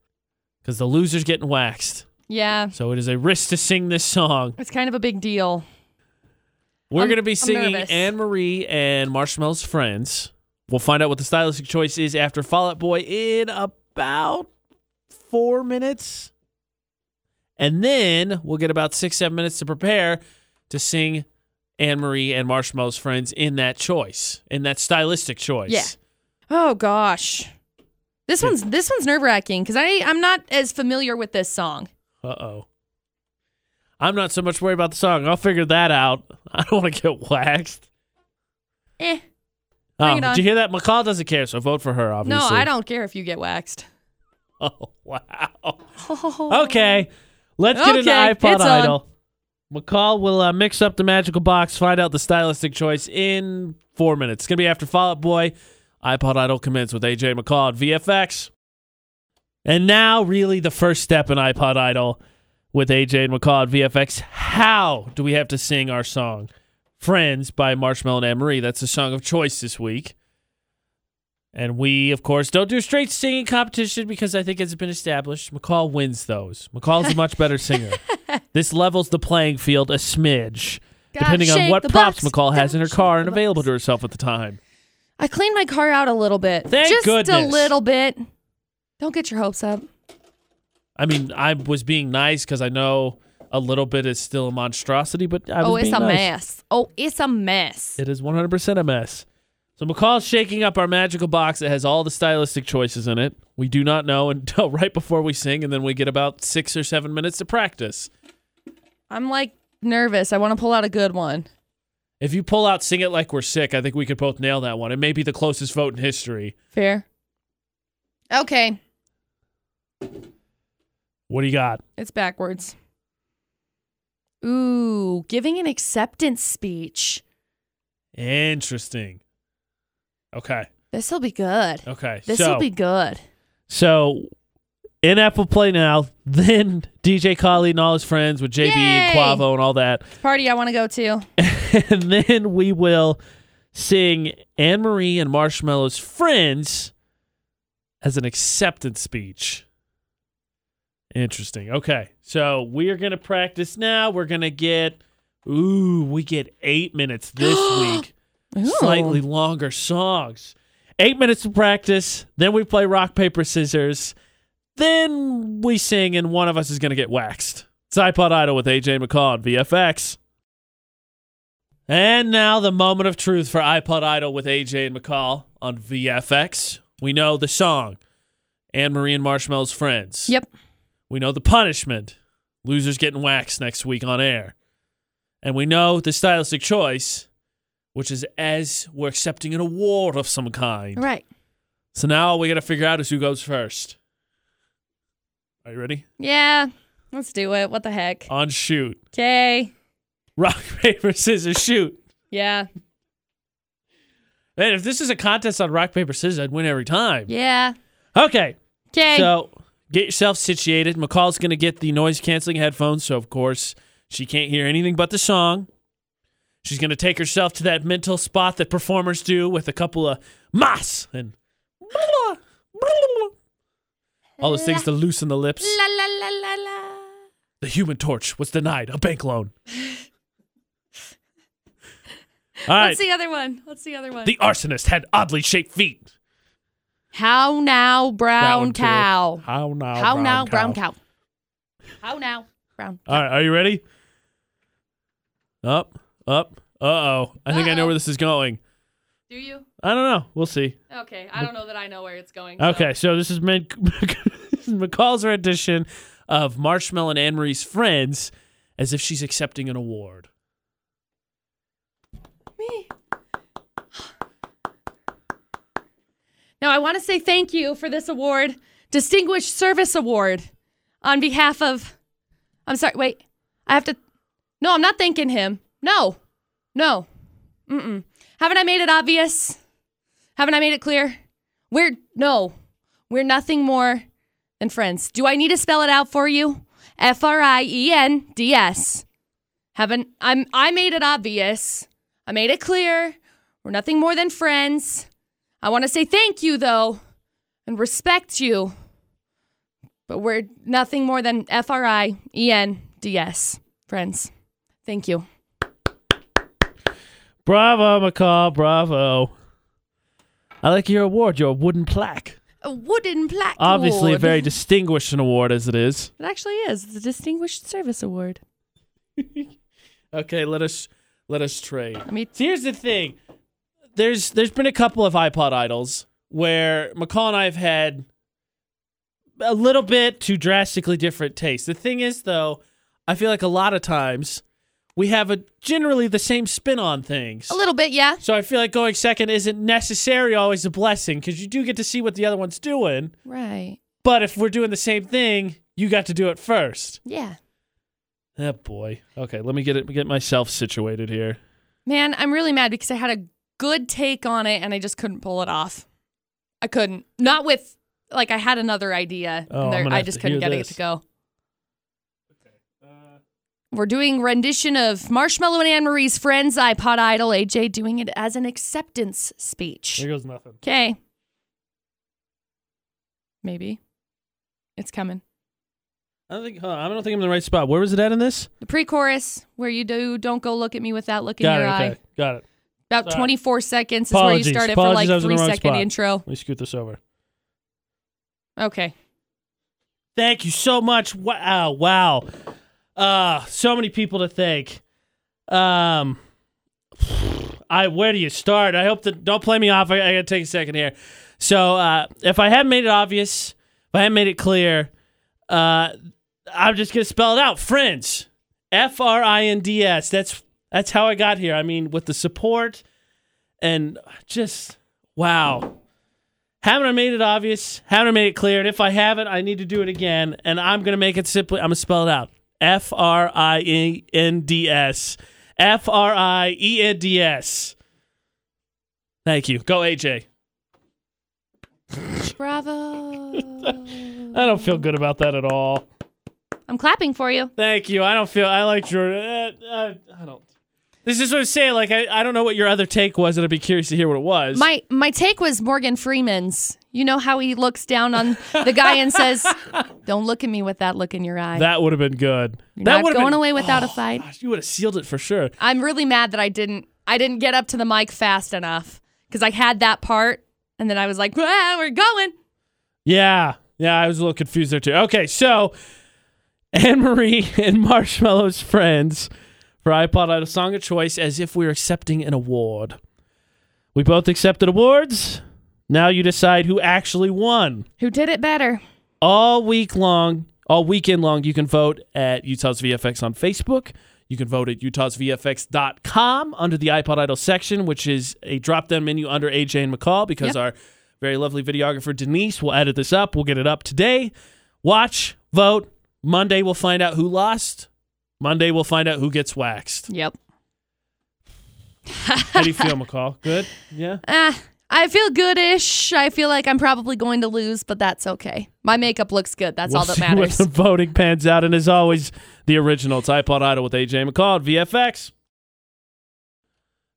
Because the loser's getting waxed. Yeah. So it is a risk to sing this song. It's kind of a big deal. We're going to be singing. Anne Marie and Marshmello's Friends. We'll find out what the stylistic choice is after Fall Out Boy in about four minutes. And then we'll get about six, seven minutes to prepare to sing Anne Marie and Marshmello's Friends in that choice, in that stylistic choice. Yeah. Oh gosh. This one's this one's nerve wracking because I I'm not as familiar with this song. Uh oh. I'm not so much worried about the song. I'll figure that out. <laughs> I don't want to get waxed. Eh. Oh, did you hear that? McCall doesn't care, so vote for her, Obviously. No. I don't care if you get waxed. <laughs> Oh, wow. <laughs> Okay, let's get into Okay, iPod it's on. Idol. McCall will uh, mix up the magical box, find out the stylistic choice in four minutes. It's going to be after Fall Out Boy. iPod Idol commence with AJ McCall at VFX. And now, really, the first step in iPod Idol with AJ and McCall at VFX. How do we have to sing our song? Friends by Marshmello and Anne Marie. That's the song of choice this week. And we, of course, don't do straight singing competition because I think it's been established. McCall wins those. McCall's a much better singer. <laughs> this levels the playing field a smidge, Gotta depending on what props box. McCall has in her car and available box. to herself at the time. I cleaned my car out a little bit. Thank Just a little bit. Don't get your hopes up. I mean, I was being nice because I know a little bit is still a monstrosity, but I was Oh, it's being a nice. mess. Oh, it's a mess. It is 100% a mess. So McCall's shaking up our magical box that has all the stylistic choices in it. We do not know <laughs> until right before we sing, and then we get about six or seven minutes to practice. I'm like nervous. I want to pull out a good one. If you pull out "Sing It Like We're Sick," I think we could both nail that one. It may be the closest vote in history. Fair. Okay. What do you got? It's backwards. Ooh, giving an acceptance speech. Interesting. Okay. This will be good. Okay. This so, will be good. so in Apple Play now. <laughs> Then DJ Khaled and all his friends with JB and Quavo and all that. Party I want to go to. <laughs> and then we will sing Anne Marie and Marshmello's friends as an acceptance speech. Interesting. Okay. So we are going to practice now. We're going to get, ooh, we get eight minutes this <gasps> week. Ooh. Slightly longer songs. Eight minutes of practice. Then we play rock, paper, scissors. Then we sing, and one of us is going to get waxed. It's iPod Idol with AJ McCall on VFX. And now the moment of truth for iPod Idol with AJ and McCall on VFX. We know the song, Anne Marie and Marshmello's Friends. Yep. We know the punishment, losers getting waxed next week on air. And we know the stylistic choice, which is as we're accepting an award of some kind. Right. So now we got to figure out is who goes first. Are you ready? Yeah. Let's do it. What the heck? On shoot. Okay. Rock, <laughs> paper, scissors, shoot. Yeah. Man, if this is a contest on rock, paper, scissors, I'd win every time. Yeah. Okay. Okay. So get yourself situated. McCall's going to get the noise canceling headphones. So, of course, she can't hear anything but the song. She's going to take herself to that mental spot that performers do with a couple of mas and all those things to loosen the lips. la la la la la. The human torch was denied a bank loan. <laughs> All right. What's the other one? What's the other one? The arsonist had oddly shaped feet. How now, brown too. cow? How now? How brown now, cow. brown cow? How now, brown? All right, are you ready? Up, up. Uh oh. I think I know Uh-oh. where this is going. Do you? I don't know. We'll see. Okay. I don't know that I know where it's going. so- Okay, so this is Mc- <laughs> McCall's rendition of Marshmello and Anne Marie's friends as if she's accepting an award. Me. Now, I want to say thank you for this award, Distinguished Service Award, on behalf of. I'm sorry. Wait, I have to. No, I'm not thanking him. No, no. Mm-mm. Haven't I made it obvious? Haven't I made it clear? We're no, we're nothing more than friends. Do I need to spell it out for you? F R I E N D S. Haven't I'm I made it obvious. I made it clear. We're nothing more than friends. I want to say thank you though and respect you. But we're nothing more than F R I E N D S. Friends. Thank you. Bravo, McCall. Bravo. I like your award, your wooden plaque. A wooden plaque. Obviously, a very distinguished an award as it is. It actually is. It's a distinguished service award. <laughs> Okay, let us let us trade. I mean, here's the thing. There's there's been a couple of iPod idols where McCall and I have had a little bit to drastically different tastes. The thing is though, I feel like a lot of times we have a generally the same spin on things. a little bit, yeah. So I feel like going second isn't necessarily always a blessing because you do get to see what the other one's doing. Right. But if we're doing the same thing, you got to do it first. Yeah. Oh boy. Okay, let me get it get myself situated here. Man, I'm really mad because I had a good take on it and I just couldn't pull it off. I couldn't. Not with like I had another idea Oh, there, I just couldn't get this. it to go. We're doing rendition of Marshmello and Anne Marie's Friends iPod Idol. AJ doing it as an acceptance speech. Here goes nothing. Okay. Maybe. It's coming. I don't think huh, I don't think I'm in the right spot. Where was it at in this? The pre-chorus where you do "Don't go look at me with that look in your eye." Okay. Got it. About Sorry. 24 seconds is Apologies. where you started it for like I was in the three second spot. intro. Let me scoot this over. Okay. Thank you so much. Wow, wow. Uh, so many people to thank. Um I where do you start? I hope that don't play me off. I, I gotta take a second here. So uh if I haven't made it obvious, if I haven't made it clear, uh I'm just gonna spell it out. Friends. F R I N D S. That's that's how I got here. I mean, with the support and just wow. Haven't I made it obvious? Haven't I made it clear? And if I haven't, I need to do it again. And I'm gonna make it simply. I'm gonna spell it out. F R I E N D S. F R I E N D S. Thank you. Go AJ. Bravo. <laughs> I don't feel good about that at all. I'm clapping for you. Thank you. I don't feel. I like your. Uh, uh, I don't. This is what I'm saying. Like I, I don't know what your other take was, and I'd be curious to hear what it was. My my take was Morgan Freeman's. You know how he looks down on the guy and says, <laughs> "Don't look at me with that look in your eye." that would have been good. You're that would've going been- away without a Oh, fight. Gosh, you would have sealed it for sure. I'm really mad that I didn't I didn't get up to the mic fast enough because I had that part and then I was like, ah, "We're going." Yeah. Yeah, I was a little confused there too. Okay, so Anne Marie and Marshmello's friends for iPod a Song of Choice as if we were accepting an award. We both accepted awards. Now you decide who actually won. Who did it better? All week long, all weekend long, you can vote at Utah's VFX on Facebook. You can vote at utahsvfx.com under the iPod Idol section, which is a drop down menu under AJ and McCall because Yep. our very lovely videographer Denise will edit this up. We'll get it up today. Watch, vote. Monday, we'll find out who lost. Monday, we'll find out who gets waxed. Yep. How do you feel, <laughs> McCall? Good? Yeah? Ah, I feel goodish. I feel like I'm probably going to lose, but that's okay. My makeup looks good. That's we'll all that see matters. What the voting pans out, and as always, the original. It's iPod Idol with AJ McCall at VFX.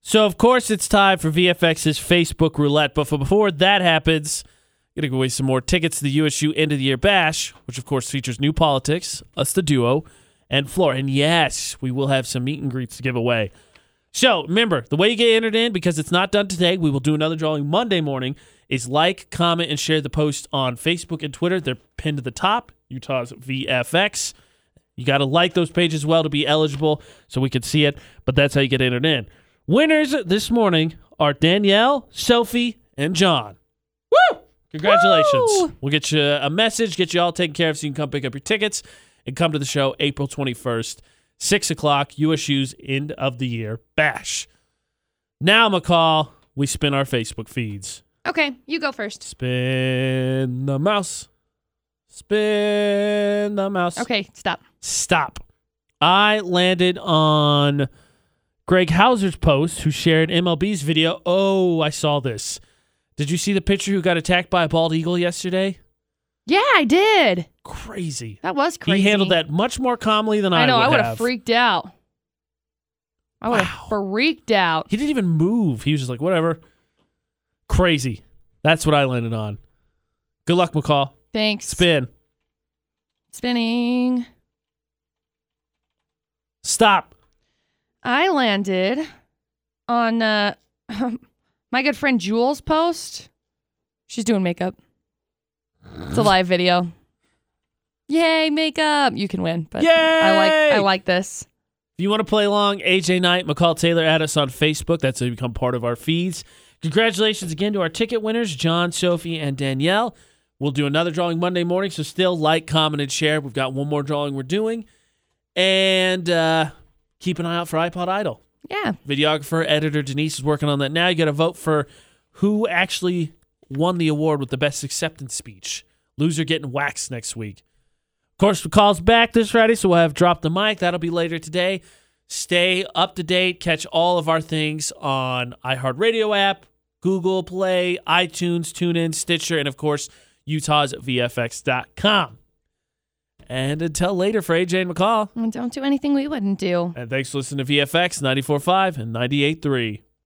So of course it's time for VFX's Facebook roulette, but for before that happens, I'm gonna give away some more tickets to the USU End of the Year Bash, which of course features new politics, us the duo, and Flor. And yes, we will have some meet and greets to give away. So remember, the way you get entered in, because it's not done today, we will do another drawing Monday morning, is like, comment, and share the post on Facebook and Twitter. They're pinned to the top, Utah's VFX. You got to like those pages well to be eligible so we can see it, but that's how you get entered in. Winners this morning are Danielle, Sophie, and John. Woo! Congratulations. Woo! We'll get you a message, get you all taken care of so you can come pick up your tickets and come to the show April 21st, 6 o'clock, USU's end of the year bash. Now, McCall, we spin our Facebook feeds. Okay, you go first. Spin the mouse. Spin the mouse. Okay, stop. Stop. I landed on Greg Hauser's post, who shared MLB's video. Oh, I saw this. Did you see the pitcher who got attacked by a bald eagle yesterday? Yeah, I did. Crazy. That was crazy. He handled that much more calmly than I, I know. would I would have freaked out. I would have Wow. freaked out. He didn't even move. He was just like, whatever. Crazy. That's what I landed on. Good luck, McCall. Thanks. Spin. Spinning. Stop. I landed on uh, <laughs> my good friend Jules' post. She's doing makeup. It's a live video. Yay, makeup! You can win, but I like I like this. If you want to play along, AJ Knight, McCall Taylor, add us on Facebook. That's how you become part of our feeds. Congratulations again to our ticket winners, John, Sophie, and Danielle. We'll do another drawing Monday morning, so still like, comment, and share. We've got one more drawing we're doing. And uh, keep an eye out for iPod Idol. Yeah. Videographer, editor Denise is working on that now. You got to vote for who actually won the award with the best acceptance speech. Loser getting waxed next week. Of course, the call's back this Friday, so we'll have Drop the Mic. That'll be later today. Stay up to date. Catch all of our things on iHeartRadio app, Google Play, iTunes, TuneIn, Stitcher, and of course, Utah's VFX.com. And until later for AJ and McCall. And don't do anything we wouldn't do. And thanks for listening to VFX 94.5 and 98.3.